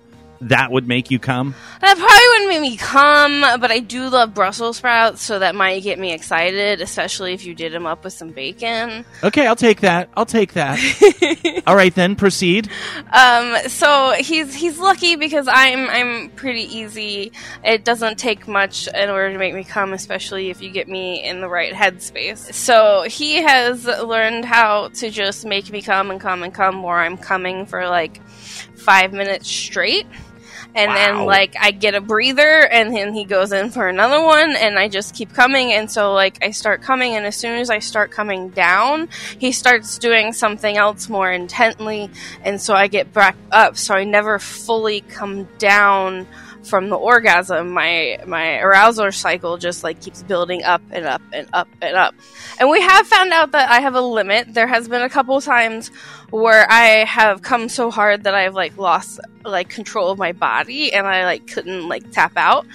that would make you come. That probably wouldn't make me come, but I do love Brussels sprouts, so that might get me excited, especially if you did them up with some bacon. Okay, I'll take that. I'll take that. All right, then proceed. Um, so he's he's lucky because I'm I'm pretty easy. It doesn't take much in order to make me come, especially if you get me in the right headspace. So he has learned how to just make me come and come and come where I'm coming for like five minutes straight. And then like I get a breather and then he goes in for another one and I just keep coming. And so like I start coming and as soon as I start coming down, he starts doing something else more intently. And so I get back up so I never fully come down from the orgasm my my arousal cycle just like keeps building up and up and up and up. And we have found out that i have a limit. There has been a couple times where i have come so hard that i've like lost like control of my body and i like couldn't like tap out.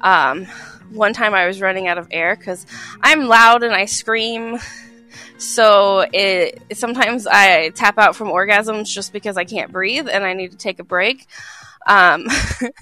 Um one time i was running out of air because i'm loud and i scream. So it sometimes I tap out from orgasms just because I can't breathe and I need to take a break. Um,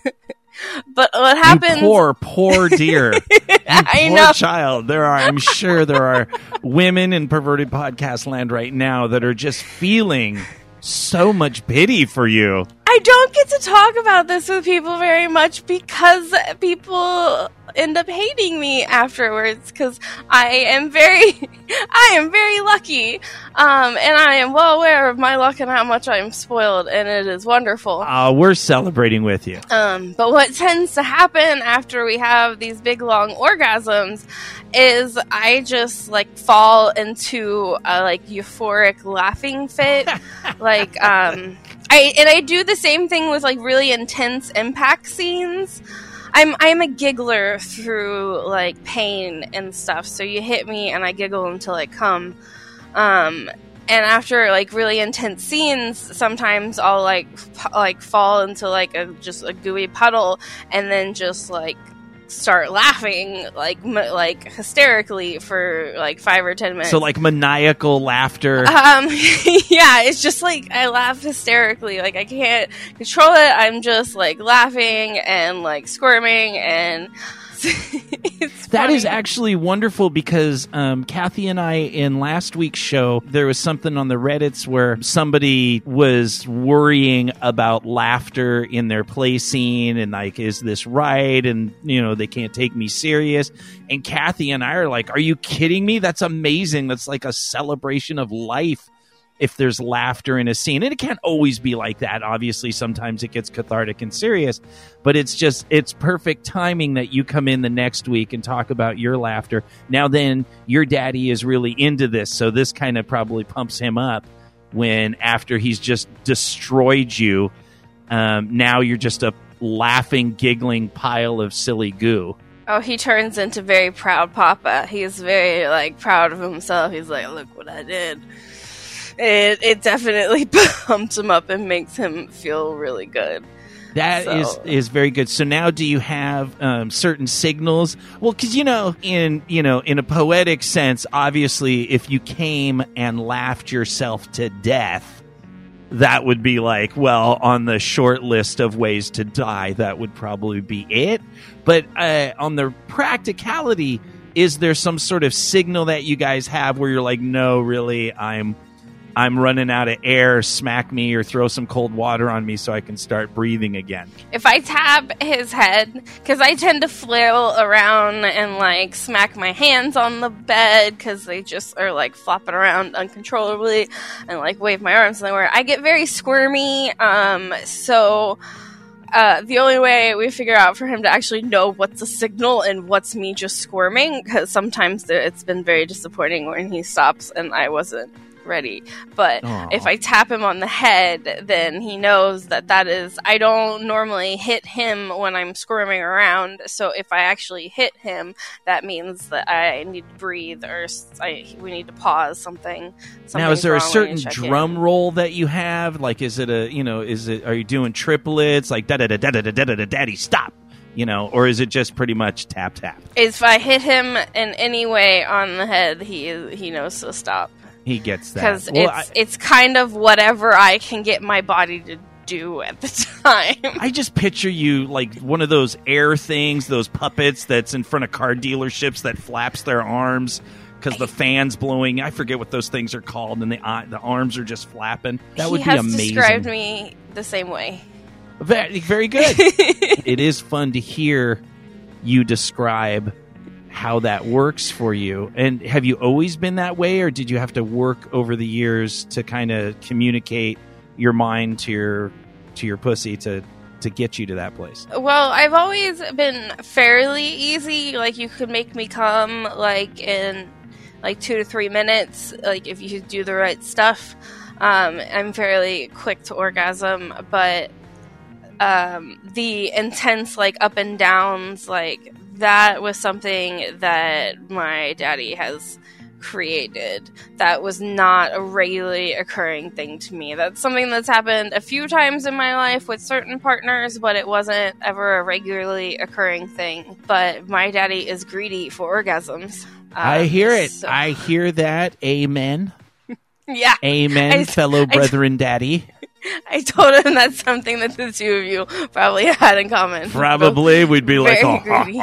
but what happens? You poor, poor dear. I poor know. child. There are, I'm sure there are women in perverted podcast land right now that are just feeling so much pity for you. I I don't get to talk about this with people very much because people end up hating me afterwards because I am very, I am very lucky, um, and I am well aware of my luck and how much I am spoiled, and it is wonderful. Uh, we're celebrating with you. Um, but what tends to happen after we have these big long orgasms is I just like fall into a like euphoric laughing fit. like um I and I do the same thing with like really intense impact scenes. I'm I'm a giggler through like pain and stuff. So you hit me and I giggle until I come. Um and after like really intense scenes, sometimes I'll like like fall into like a just a gooey puddle and then just like start laughing like m- like hysterically for like 5 or 10 minutes. So like maniacal laughter. Um, yeah, it's just like I laugh hysterically. Like I can't control it. I'm just like laughing and like squirming and That is actually wonderful because um, Kathy and I in last week's show there was something on the Reddit's where somebody was worrying about laughter in their play scene and like is this right? And you know they can't take me serious. And Kathy and I are like are you kidding me? That's amazing. That's like a celebration of life if there's laughter in a scene and it can't always be like that obviously sometimes it gets cathartic and serious but it's just it's perfect timing that you come in the next week and talk about your laughter now then your daddy is really into this so this kind of probably pumps him up when after he's just destroyed you um, now you're just a laughing giggling pile of silly goo Oh, he turns into very proud papa. He's very like proud of himself. He's like, "Look what I did." It it definitely pumps him up and makes him feel really good. That is So- is very good. So now, do you have um, certain signals? Well, because you know, in you know, in a poetic sense, obviously, if you came and laughed yourself to death, that would be like, well, on the short list of ways to die, that would probably be it. But uh, on the practicality, is there some sort of signal that you guys have where you're like, no, really, I'm I'm running out of air, smack me or throw some cold water on me so I can start breathing again. If I tap his head, because I tend to flail around and like smack my hands on the bed because they just are like flopping around uncontrollably and like wave my arms nowhere, I get very squirmy. Um, so. Uh, the only way we figure out for him to actually know what's a signal and what's me just squirming, because sometimes it's been very disappointing when he stops and I wasn't ready. But Aw. if I tap him on the head, then he knows that that is. I don't normally hit him when I'm squirming around. So if I actually hit him, that means that I need to breathe or I we need to pause something. now, is there a certain check in. drum roll that you have? Like, is it a you know, is it are you doing triplets like da da da da da da da da da daddy stop? You know, or is it just pretty much tap tap? If I hit him in any way on the head, he he knows to stop He gets that. because Well, it's it's kind of whatever I can get my body to do at the time. I just picture you like one of those air things, those puppets that's in front of car dealerships that flaps their arms because the fan's blowing. I forget what those things are called, and the eye- the arms are just flapping. That would he be has amazing. described me the same way. Very, very good. it is fun to hear you describe how that works for you. And have you always been that way, or did you have to work over the years to kind of communicate your mind to your to your pussy to to get you to that place? Well, I've always been fairly easy. Like you could make me come like in like two to three minutes. Like if you do the right stuff, um, I'm fairly quick to orgasm. But um, the intense like up and downs, like that was something that my daddy has created that was not a regularly occurring thing to me. That's something that's happened a few times in my life with certain partners, but it wasn't ever a regularly occurring thing. But my daddy is greedy for orgasms. I Um, hear it. so- I hear that. Amen. yeah, Amen, I- fellow I- brethren, daddy. I told him that's something that the two of you probably had in common. Probably we'd be like, oh, greedy.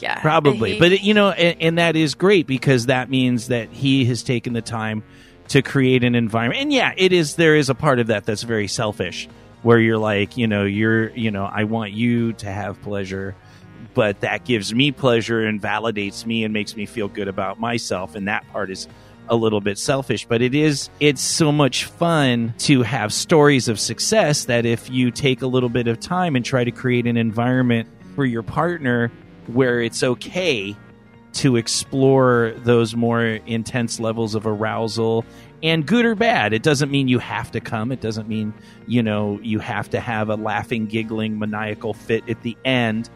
Yeah, Probably, He- but you know, and, and that is great because that means that he has taken the time to create an environment. And yeah, it is there is a part of that that's very selfish where you're like, you know, you're, you know, I want you to have pleasure, but that gives me pleasure and validates me and makes me feel good about myself and that part is a little bit selfish, but it is it's so much fun to have stories of success that if you take a little bit of time and try to create an environment for your partner where it's okay to explore those more intense levels of arousal and good or bad. It doesn't mean you have to come. It doesn't mean, you know, you have to have a laughing, giggling, maniacal fit at the end.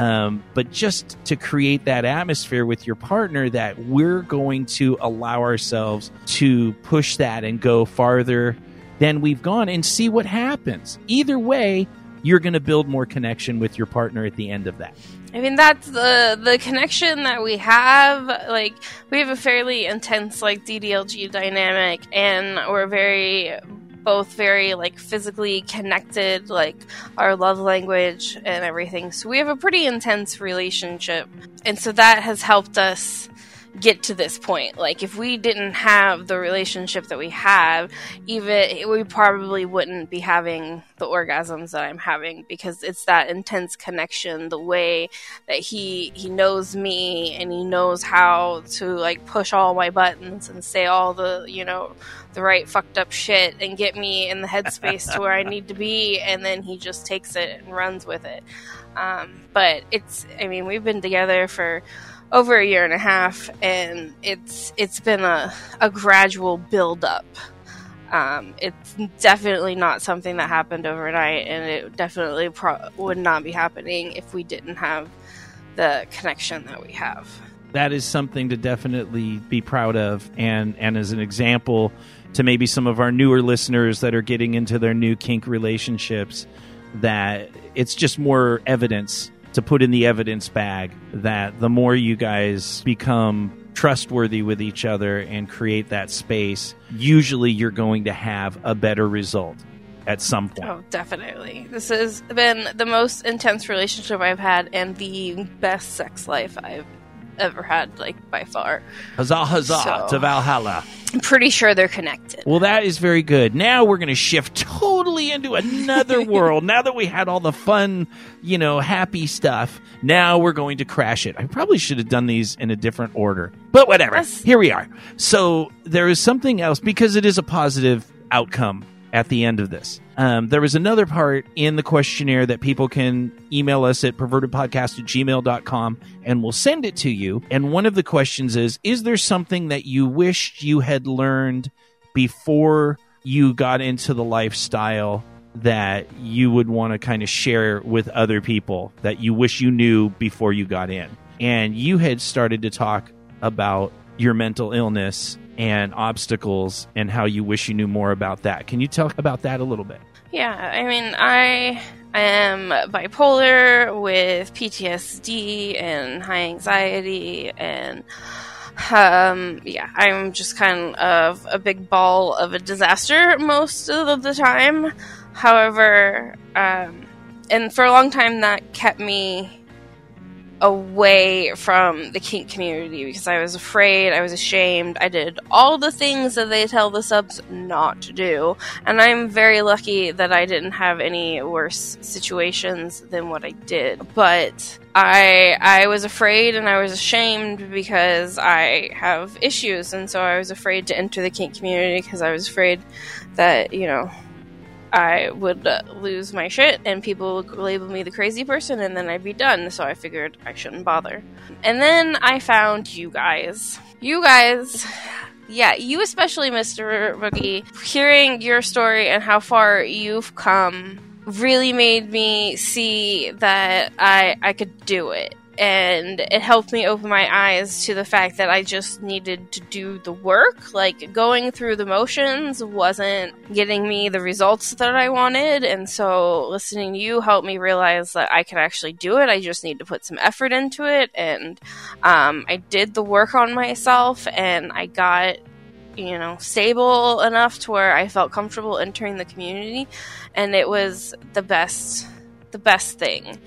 Um, but just to create that atmosphere with your partner that we're going to allow ourselves to push that and go farther than we've gone and see what happens. Either way, you're going to build more connection with your partner at the end of that. I mean that's the the connection that we have. Like we have a fairly intense like DDLG dynamic, and we're very both very like physically connected, like our love language and everything. So we have a pretty intense relationship, and so that has helped us get to this point. Like if we didn't have the relationship that we have, even we probably wouldn't be having the orgasms that I'm having because it's that intense connection, the way that he he knows me and he knows how to like push all my buttons and say all the, you know, the right fucked up shit and get me in the headspace to where I need to be and then he just takes it and runs with it. Um, but it's I mean, we've been together for over a year and a half, and it's it's been a, a gradual build up. Um, it's definitely not something that happened overnight, and it definitely pro- would not be happening if we didn't have the connection that we have. That is something to definitely be proud of, and and as an example to maybe some of our newer listeners that are getting into their new kink relationships, that it's just more evidence to put in the evidence bag that the more you guys become trustworthy with each other and create that space, usually you're going to have a better result at some point. Oh, definitely. This has been the most intense relationship I've had and the best sex life I've ever had, like by far. Huzzah, huzzah So- to Valhalla. I'm pretty sure they're connected. Well, that is very good. Now we're going to shift totally into another world. Now that we had all the fun, you know, happy stuff, now we're going to crash it. I probably should have done these in a different order, but whatever. Yes. Here we are. So there is something else because it is a positive outcome at the end of this. Um, there was another part in the questionnaire that people can email us at pervertedpodcast at gmail.com and we'll send it to you. And one of the questions is Is there something that you wished you had learned before you got into the lifestyle that you would want to kind of share with other people that you wish you knew before you got in? And you had started to talk about your mental illness and obstacles and how you wish you knew more about that. Can you talk about that a little bit? Yeah, I mean, I am bipolar with PTSD and high anxiety, and um, yeah, I'm just kind of a big ball of a disaster most of the time. However, um, and for a long time, that kept me away from the kink community because I was afraid, I was ashamed. I did all the things that they tell the subs not to do, and I'm very lucky that I didn't have any worse situations than what I did. But I I was afraid and I was ashamed because I have issues, and so I was afraid to enter the kink community because I was afraid that you know I would uh, lose my shit and people would label me the crazy person and then I'd be done. So I figured I shouldn't bother. And then I found you guys. You guys. Yeah, you especially, Mr. Rookie, hearing your story and how far you've come really made me see that I I could do it. And it helped me open my eyes to the fact that I just needed to do the work. Like going through the motions wasn't getting me the results that I wanted. And so listening to you helped me realize that I could actually do it. I just need to put some effort into it. And um, I did the work on myself and I got you know, stable enough to where I felt comfortable entering the community, and it was the best, the best thing.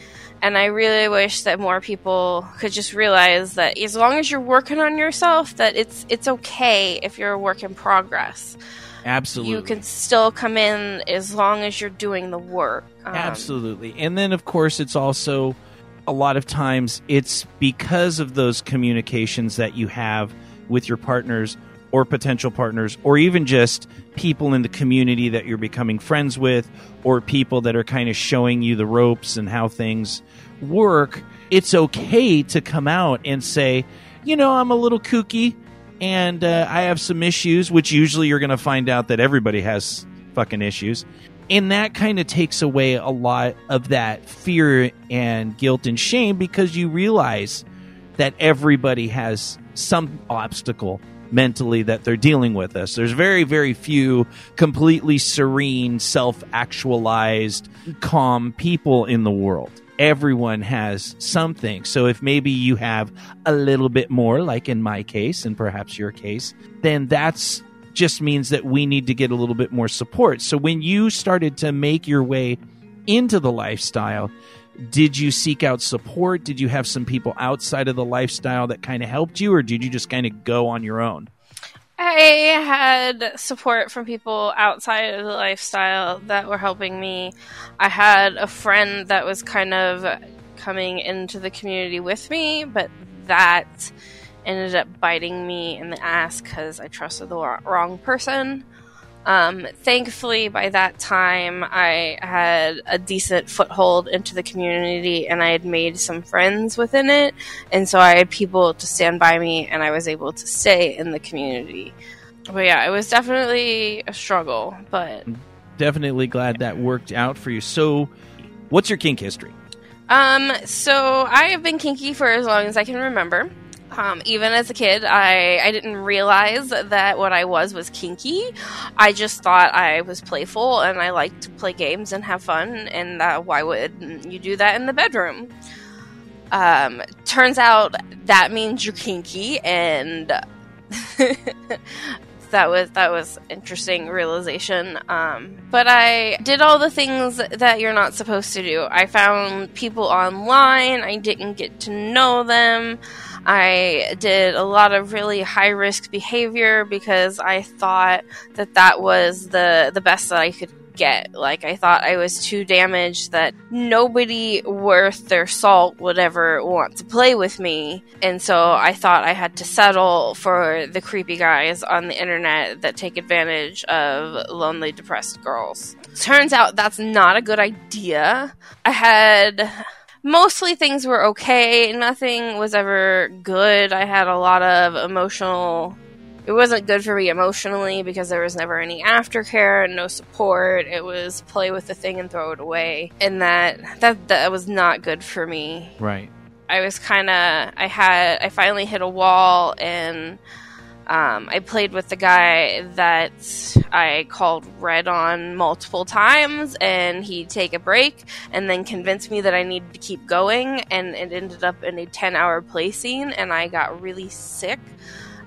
And I really wish that more people could just realize that as long as you're working on yourself, that it's it's okay if you're a work in progress. Absolutely. You can still come in as long as you're doing the work. Um, Absolutely. And then, of course, it's also a lot of times it's because of those communications that you have with your partners or potential partners, or even just people in the community that you're becoming friends with, or people that are kind of showing you the ropes and how things work. It's okay to come out and say, you know, I'm a little kooky and uh, I have some issues, which usually you're going to find out that everybody has fucking issues. And that kind of takes away a lot of that fear and guilt and shame because you realize that everybody has some obstacle mentally that they're dealing with us. There's very, very few completely serene, self actualized, calm people in the world. Everyone has something. So if maybe you have a little bit more, like in my case and perhaps your case, then that's just means that we need to get a little bit more support. So when you started to make your way into the lifestyle, did you seek out support? Did you have some people outside of the lifestyle that kind of helped you, or did you just kind of go on your own? I had support from people outside of the lifestyle that were helping me. I had a friend that was kind of coming into the community with me, but that ended up biting me in the ass because I trusted the wrong person. Um, thankfully, by that time, I had a decent foothold into the community and I had made some friends within it. And so I had people to stand by me and I was able to stay in the community. But yeah, it was definitely a struggle, but. Definitely glad that worked out for you. So, what's your kink history? Um, so I have been kinky for as long as I can remember. Um, even as a kid, I, I didn't realize that what I was was kinky. I just thought I was playful and I liked to play games and have fun, and that, why would you do that in the bedroom? Um, turns out that means you're kinky, and that was that was interesting realization. Um, but I did all the things that you're not supposed to do. I found people online. I didn't get to know them. I did a lot of really high risk behavior because I thought that that was the the best that I could get. Like I thought I was too damaged that nobody worth their salt would ever want to play with me. And so I thought I had to settle for the creepy guys on the internet that take advantage of lonely depressed girls. Turns out that's not a good idea. I had mostly things were okay. Nothing was ever good. I had a lot of emotional. It wasn't good for me emotionally because there was never any aftercare and no support. It was play with the thing and throw it away, and that that that was not good for me. Right. I was kind of. I had. I finally hit a wall and um, I played with the guy that I called red on multiple times, and he'd take a break and then convince me that I needed to keep going. And it ended up in a 10 hour play scene, and I got really sick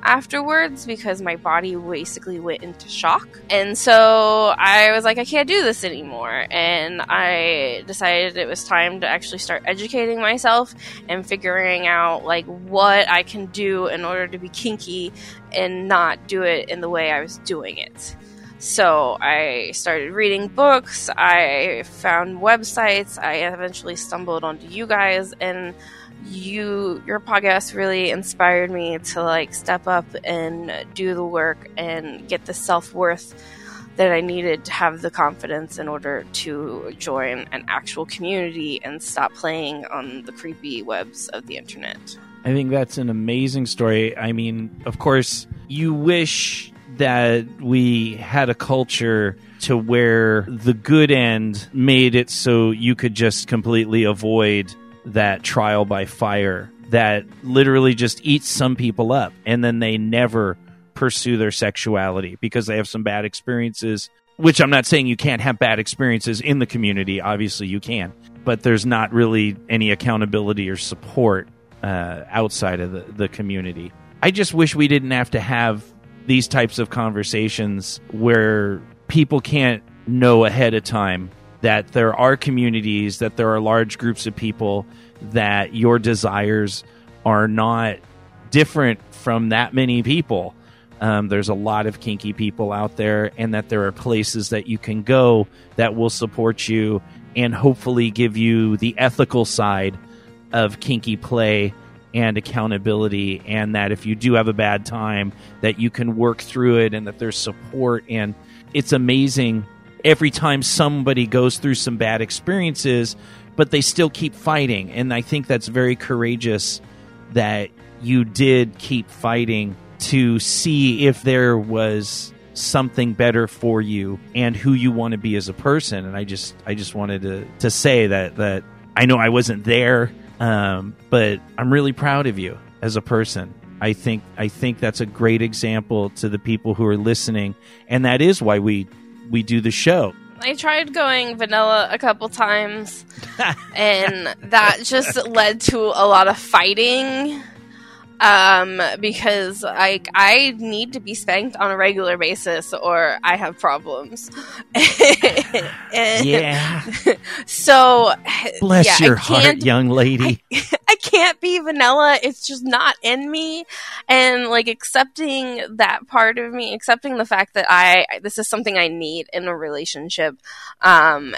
afterwards because my body basically went into shock. And so I was like, I can't do this anymore. And I decided it was time to actually start educating myself and figuring out like what I can do in order to be kinky and not do it in the way I was doing it. So I started reading books, I found websites, I eventually stumbled onto you guys and you your podcast really inspired me to like step up and do the work and get the self-worth that I needed to have the confidence in order to join an actual community and stop playing on the creepy webs of the internet. I think that's an amazing story. I mean, of course, you wish that we had a culture to where the good end made it so you could just completely avoid that trial by fire that literally just eats some people up and then they never pursue their sexuality because they have some bad experiences which I'm not saying you can't have bad experiences in the community. Obviously you can but there's not really any accountability or support uh, outside of the, the community. I just wish we didn't have to have these types of conversations where people can't know ahead of time that there are communities, that there are large groups of people, that your desires are not different from that many people. Um, there's a lot of kinky people out there, and that there are places that you can go that will support you and hopefully give you the ethical side of kinky play and accountability and that if you do have a bad time that you can work through it and that there's support and it's amazing every time somebody goes through some bad experiences but they still keep fighting. And i think that's very courageous that you did keep fighting to see if there was something better for you and who you want to be as a person. And i just i just wanted to to say that that i know i wasn't there um, but i'm really proud of you as a person. I think i think that's a great example to the people who are listening. And that is why we we do the show I tried going vanilla a couple times, and that just led to a lot of fighting. Um, because like I need to be spanked on a regular basis, or I have problems. Yeah So bless yeah, your I heart young lady I can't be vanilla. It's just not in me. And like accepting that part of me, accepting the fact that I this is something I need in a relationship, um,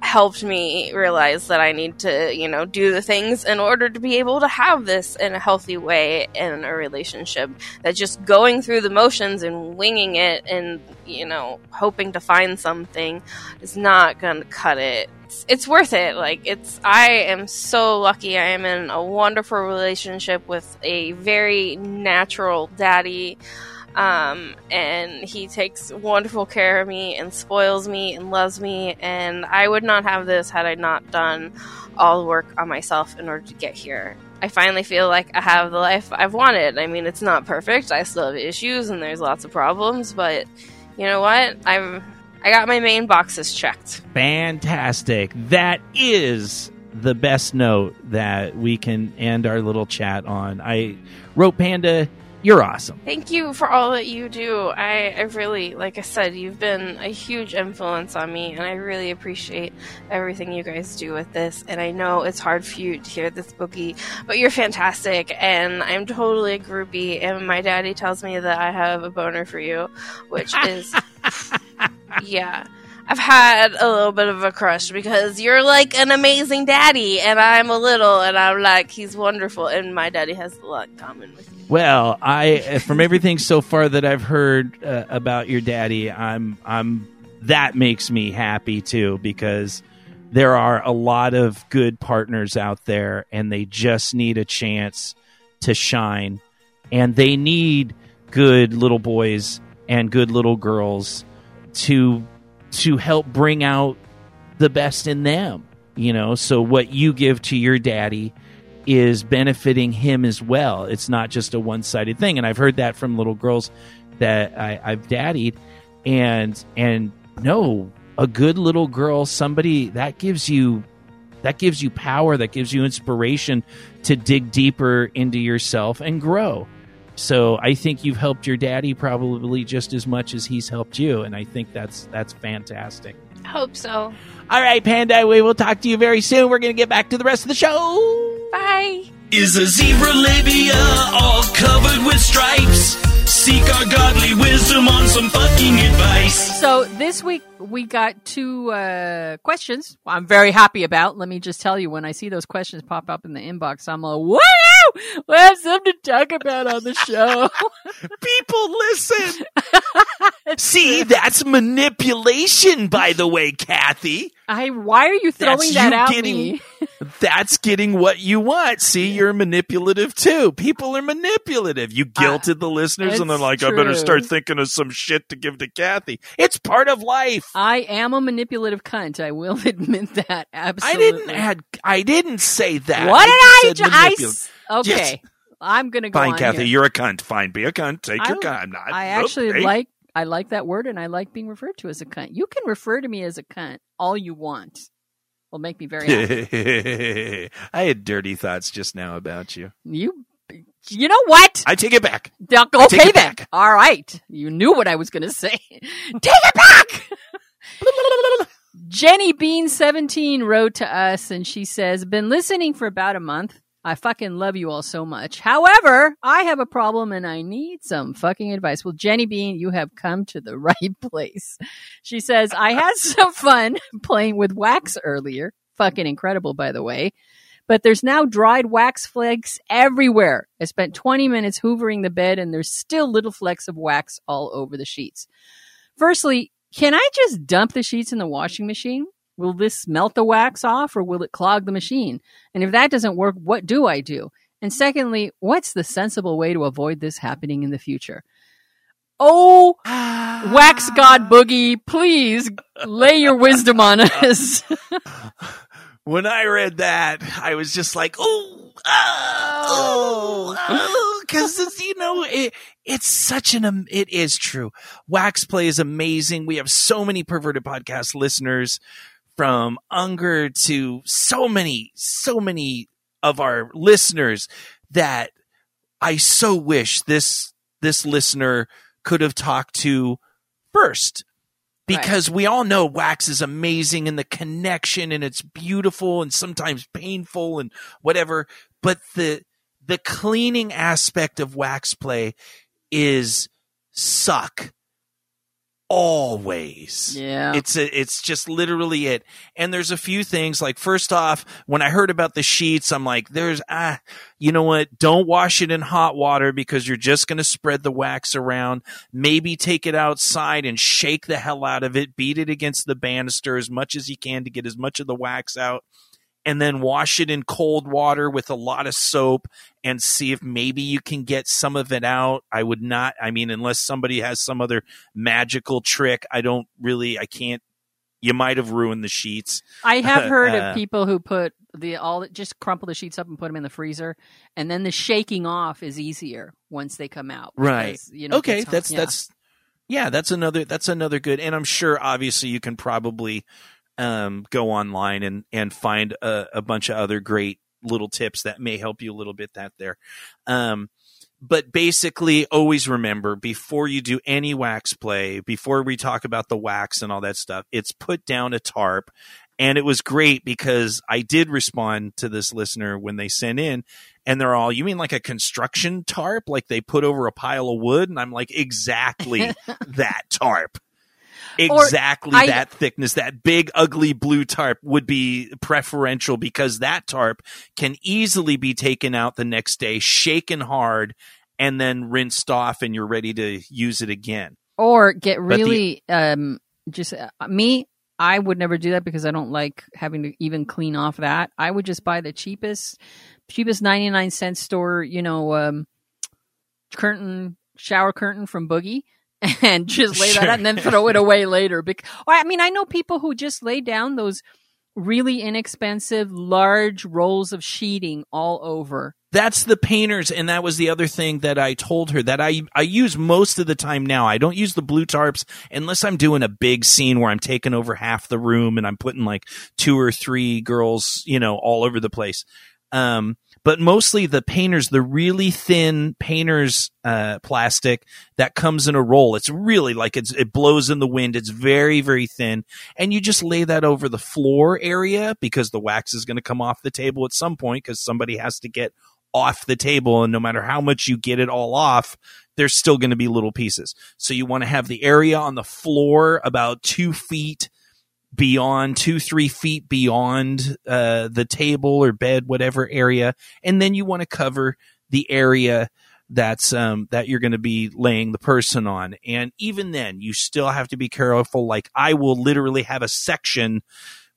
helped me realize that I need to, you know, do the things in order to be able to have this in a healthy way in a relationship. That just going through the motions and winging it and, you know, hoping to find something is not going to cut it. It's, it's worth it. Like, it's, I am so lucky. I am in a wonderful relationship with a very natural daddy um, and he takes wonderful care of me and spoils me and loves me. And I would not have this had I not done all the work on myself in order to get here. I finally feel like I have the life I've wanted. I mean, it's not perfect. I still have issues and there's lots of problems, but you know what? I'm I got my main boxes checked. Fantastic. That is the best note that we can end our little chat on. I wrote Panda, you're awesome. Thank you for all that you do. I, I really, like I said, you've been a huge influence on me, and I really appreciate everything you guys do with this. And I know it's hard for you to hear this boogie, but you're fantastic, and I'm totally a groupie. And my daddy tells me that I have a boner for you, which is, yeah. I've had a little bit of a crush because you're like an amazing daddy, and I'm a little, and I'm like, he's wonderful, and my daddy has a lot in common with you. Well, I from everything so far that I've heard uh, about your daddy, I'm I'm that makes me happy too because there are a lot of good partners out there and they just need a chance to shine and they need good little boys and good little girls to to help bring out the best in them you know? So what you give to your daddy is benefiting him as well. It's not just a one-sided thing. And i've heard that from little girls that I, i've daddied. And and no a good little girl somebody that gives you that gives you power that gives you inspiration to dig deeper into yourself and grow so i think you've helped your daddy probably just as much as he's helped you and i think that's that's fantastic I hope so. all right panda we will talk to you very soon we're gonna get back to the rest of the show Bye. Is a zebra labia all covered with stripes? Seek our godly wisdom on some fucking advice. So this week we got two uh, questions. I'm very happy about. Let me just tell you, when I see those questions pop up in the inbox, I'm like, "Wow, we have something to talk about on the show." people listen see that's manipulation by the way kathy I why are you throwing That's that you at getting- me? that's getting what you want. See, you're manipulative too. People are manipulative. You guilted the listeners, and they're like, "I better start thinking of some shit to give to Kathy." It's part of life. I am a manipulative cunt. I will admit that. Absolutely. I didn't add. I didn't say that. What did I? just ju- said I okay. Yes. I'm gonna go Fine, Kathy. here. You're a cunt. Fine, be a cunt. Take your I- cunt. I'm not. I actually okay. like I like that word, and I like being referred to as a cunt. You can refer to me as a cunt all you want. Will make me very happy. I had dirty thoughts just now about you. you, you know what? I take it back. Duck, take okay it then. back. All right. You knew what I was going to say. Take it back. Jenny Bean 17 wrote to us and she says, Been listening for about a month. I fucking love you all so much. However, I have a problem and I need some fucking advice. Well, Jenny Bean, you have come to the right place. She says, I had some fun playing with wax earlier. Fucking incredible, by the way. But there's now dried wax flakes everywhere. I spent 20 minutes hoovering the bed and there's still little flecks of wax all over the sheets. Firstly, can I just dump the sheets in the washing machine? Will this melt the wax off or will it clog the machine? And if that doesn't work, what do I do? And secondly, what's the sensible way to avoid this happening in the future? Oh, ah. wax god boogie, please lay your wisdom on us. when I read that, I was just like, oh, oh, because oh, you know it, it's such an um, it is true. Wax play is amazing. We have so many perverted podcast listeners from Unger to so many, so many of our listeners that I so wish this this listener could have talked to first because right. we all know wax is amazing and the connection and it's beautiful and sometimes painful and whatever but the the cleaning aspect of wax play is suck always. Yeah. It's a, it's just literally it. And there's a few things like first off, when I heard about the sheets, I'm like, there's ah, you know what? Don't wash it in hot water because you're just going to spread the wax around. Maybe take it outside and shake the hell out of it, beat it against the banister as much as you can to get as much of the wax out and then wash it in cold water with a lot of soap and see if maybe you can get some of it out. I would not, I mean, unless somebody has some other magical trick, I don't really, I can't. You might have ruined the sheets. I have heard uh, of people who put the all just crumple the sheets up and put them in the freezer, and then the shaking off is easier once they come out. Because, right. You know, okay. That's yeah. that's yeah. That's another that's another good. And I'm sure obviously you can probably um, go online and and find a, a, bunch of other great little tips that may help you a little bit that there. Um, but basically, always remember before you do any wax play, before we talk about the wax and all that stuff, it's put down a tarp. And it was great because I did respond to this listener when they sent in, and they're all, "You mean like a construction tarp, like they put over a pile of wood?" And I'm like, "Exactly that tarp." Exactly that thickness. That big, ugly blue tarp would be preferential because that tarp can easily be taken out the next day, shaken hard, and then rinsed off, and you're ready to use it again. Or get really the, um, just uh, me. I would never do that because I don't like having to even clean off that. I would just buy the cheapest, cheapest ninety nine cent store, you know, um, curtain shower curtain from Boogie and just lay sure. that out and then throw it away later. Because I mean, I know people who just lay down those really inexpensive large rolls of sheeting all over. That's the painters, and that was the other thing that I told her that I I use most of the time now. I don't use the blue tarps unless I'm doing a big scene where I'm taking over half the room and I'm putting like two or three girls, you know, all over the place. Um, but mostly the painters, the really thin painters uh, plastic that comes in a roll. It's really like it's it blows in the wind. It's very very thin, and you just lay that over the floor area because the wax is going to come off the table at some point because somebody has to get off the table, and no matter how much you get it all off, there's still going to be little pieces. So you want to have the area on the floor about two feet beyond two, three feet beyond uh, the table or bed, whatever area, and then you want to cover the area that's um, that you're going to be laying the person on. And even then, you still have to be careful. Like I will literally have a section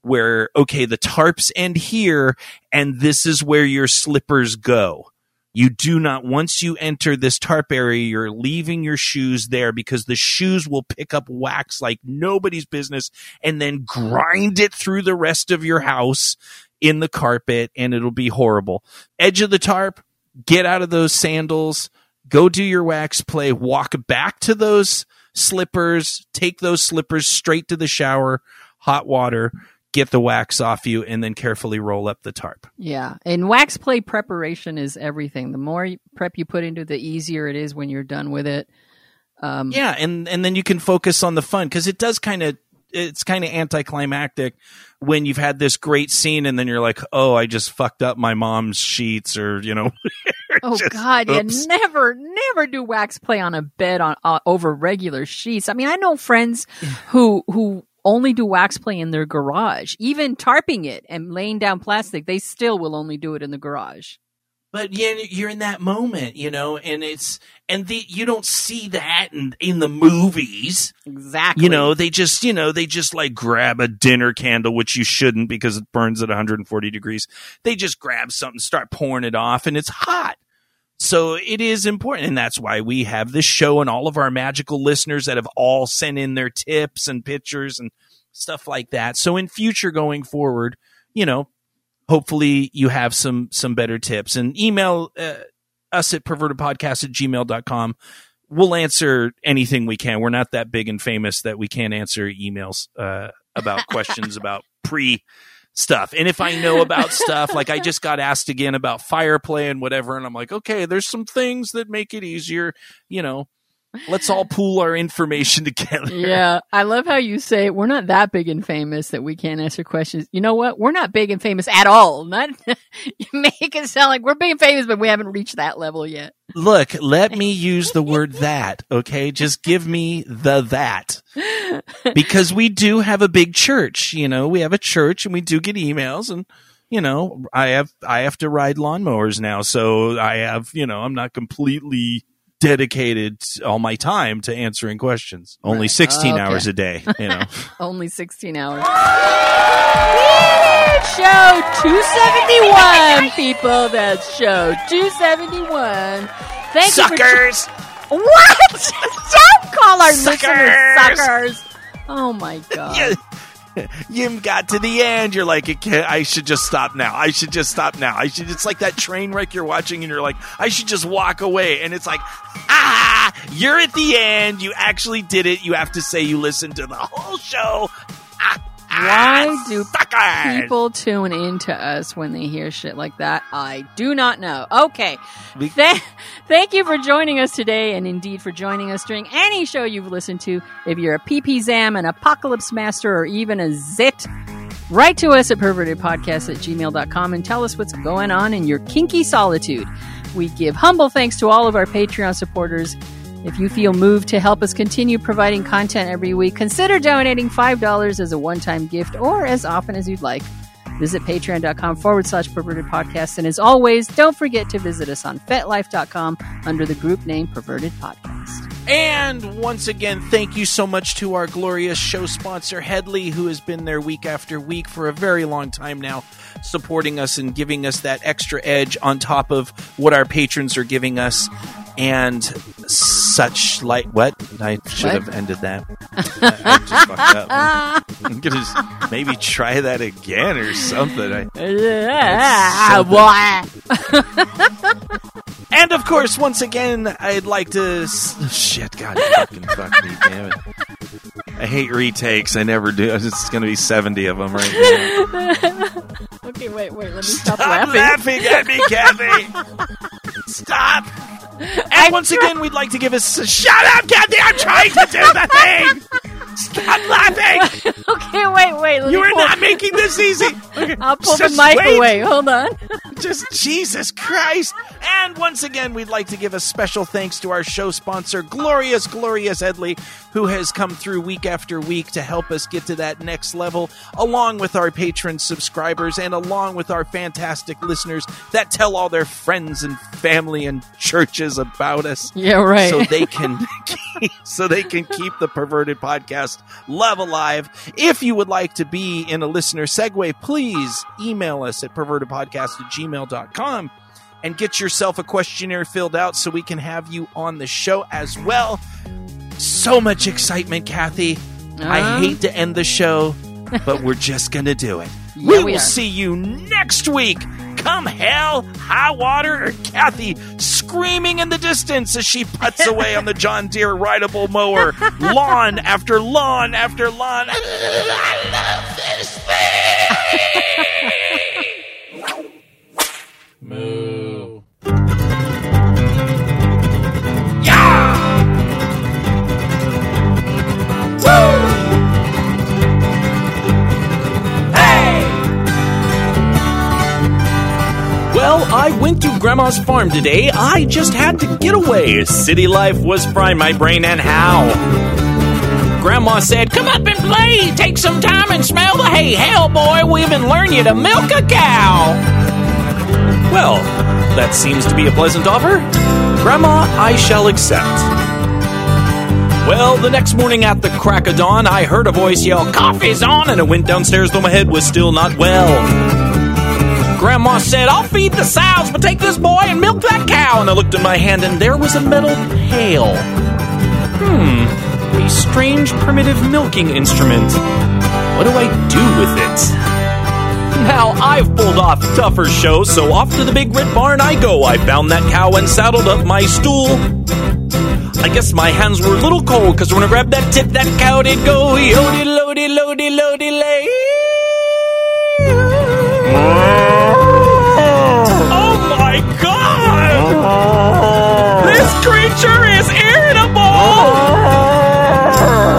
where okay, the tarps end here, and this is where your slippers go. You do not, once you enter this tarp area, you're leaving your shoes there because the shoes will pick up wax like nobody's business and then grind it through the rest of your house in the carpet and it'll be horrible. Edge of the tarp, get out of those sandals, go do your wax play, walk back to those slippers, take those slippers straight to the shower, hot water, get the wax off you and then carefully roll up the tarp. Yeah. And wax play preparation is everything. The more prep you put into the easier it is when you're done with it. Um, yeah, and and then you can focus on the fun because it does kind of it's kind of anticlimactic when you've had this great scene and then you're like, oh, I just fucked up my mom's sheets, or you know. Oh just, God! oops. You never, never do wax play on a bed on uh, over regular sheets. I mean, I know friends who who only do wax play in their garage, even tarping it and laying down plastic. They still will only do it in the garage. but yeah, you're in that moment, you know, and it's and the you don't see that in in the movies. Exactly. You know, they just you know they just like grab a dinner candle, which you shouldn't because it burns at 140 degrees. They just grab something, start pouring it off, and it's hot. So it is important, and that's why we have this show and all of our magical listeners that have all sent in their tips and pictures and stuff like that. So in future going forward, you know, hopefully you have some some better tips. And email uh, us at pervertedpodcast at gmail.com we'll answer anything we can. We're not that big and famous that we can't answer emails uh, about questions about pre stuff. And if i know about stuff like i just got asked again about fireplay and whatever and i'm like okay there's some things that make it easier you know let's all pool our information together yeah, I love how you say we're not that big and famous that we can't answer questions. You know what? We're not big and famous at all. Not you make it sound like we're big and famous, but we haven't reached that level yet. look let me use the word that okay just give me the that because we do have a big church you know we have a church and we do get emails and you know i have i have to ride lawnmowers now so i have you know i'm not completely dedicated all my time to answering questions only Right. 16 ah, Okay. hours a day you know Only 16 hours. show 271, people. That's show 271. Thank you suckers for. What? Don't call our listeners Suckers! suckers. Oh my God. you, got to the end. You're like, I should just stop now. I should just stop now. I should. It's like that train wreck you're watching, and you're like, I should just walk away. And it's like, ah, you're at the end. You actually did it. You have to say you listened to the whole show. Why ah, do suckers. People tune into us when they hear shit like that. I do not know. Okay. We- Th- thank you for joining us today and indeed for joining us during any show you've listened to. If you're a PP Zam, an Apocalypse Master, or even a Zit, write to us at pervertedpodcast at gmail.com and tell us what's going on in your kinky solitude. We give humble thanks to all of our Patreon supporters. If you feel moved to help us continue providing content every week, consider donating $5 as a one time gift or as often as you'd like. Visit patreon.com forward slash perverted podcast. And as always, don't forget to visit us on fetlife.com under the group name Perverted Podcast. And once again, thank you so much to our glorious show sponsor, Headley, who has been there week after week for a very long time now, supporting us and giving us that extra edge on top of what our patrons are giving us. And such like what? I should What? have ended that. I, I just fucked up. I'm gonna just maybe try that again or something. I, Ah, so And of course, once again, I'd like to. s- Shit, God, fucking fuck me, damn it! I hate retakes. I never do. It's going to be seventy of them right now. okay, wait, wait, let me stop, Stop laughing. laughing at me, Kathy. Stop. And once again, we'd like to give us. Shut up, Kathy! I'm trying to do the thing. Stop laughing. Okay, wait, wait. You are not making this easy. Okay, I'll pull the mic wait. away. Hold on. Just Jesus Christ. And once again, we'd like to give a special thanks to our show sponsor, Glorious Glorious Edley, who has come through week after week to help us get to that next level, along with our patron subscribers and along with our fantastic listeners that tell all their friends and family and churches about us. Yeah, right. So they can keep, so they can keep the perverted podcast love alive. If you would like to be in a listener segue, please email us at pervertedpodcast at gmail.com and get yourself a questionnaire filled out so we can have you on the show as well. So much excitement, Kathy. I Uh-huh. hate to end the show, but we're just gonna do it. Yeah, we we will see you next week. Come hell, high water, or Kathy screaming in the distance as she puts away on the John Deere rideable mower, lawn after lawn after lawn. I love this thing. Grandma's farm today. I just had to get away. City life was frying my brain, and how? Grandma said, Come up and play. Take some time and smell the hay. Hell, boy, we even learn you to milk a cow. Well, that seems to be a pleasant offer. Grandma, I shall accept. Well, the next morning at the crack of dawn, I heard a voice yell, Coffee's on! And I went downstairs, though my head was still not well. Grandma said, I'll feed the sows, but take this boy and milk that cow. And I looked in my hand, and there was a metal pail. Hmm, a strange primitive milking instrument. What do I do with it? Now I've pulled off tougher shows, so off to the big red barn I go. I found that cow and saddled up my stool. I guess my hands were a little cold, cause when I grabbed that tip, that cow did go yody lody lody lody lay. Creature is irritable!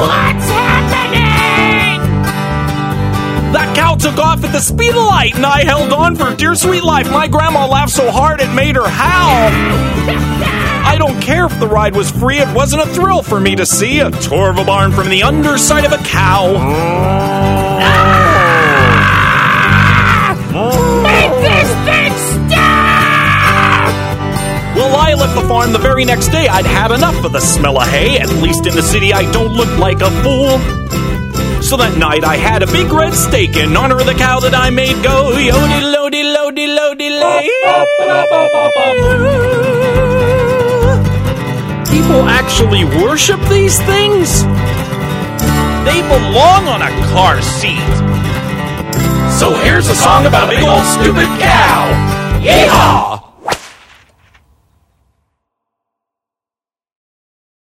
What's happening? That cow took off at the speed of light, and I held on for dear sweet life. My grandma laughed so hard it made her howl. I don't care if the ride was free, it wasn't a thrill for me to see a tour of a barn from the underside of a cow. I left the farm the very next day. I'd had enough of the smell of hay. At least in the city, I don't look like a fool. So that night, I had a big red steak in honor of the cow that I made go yody lody lody lody. People actually worship these things? They belong on a car seat. So here's a song about a big old stupid cow. Yeehaw!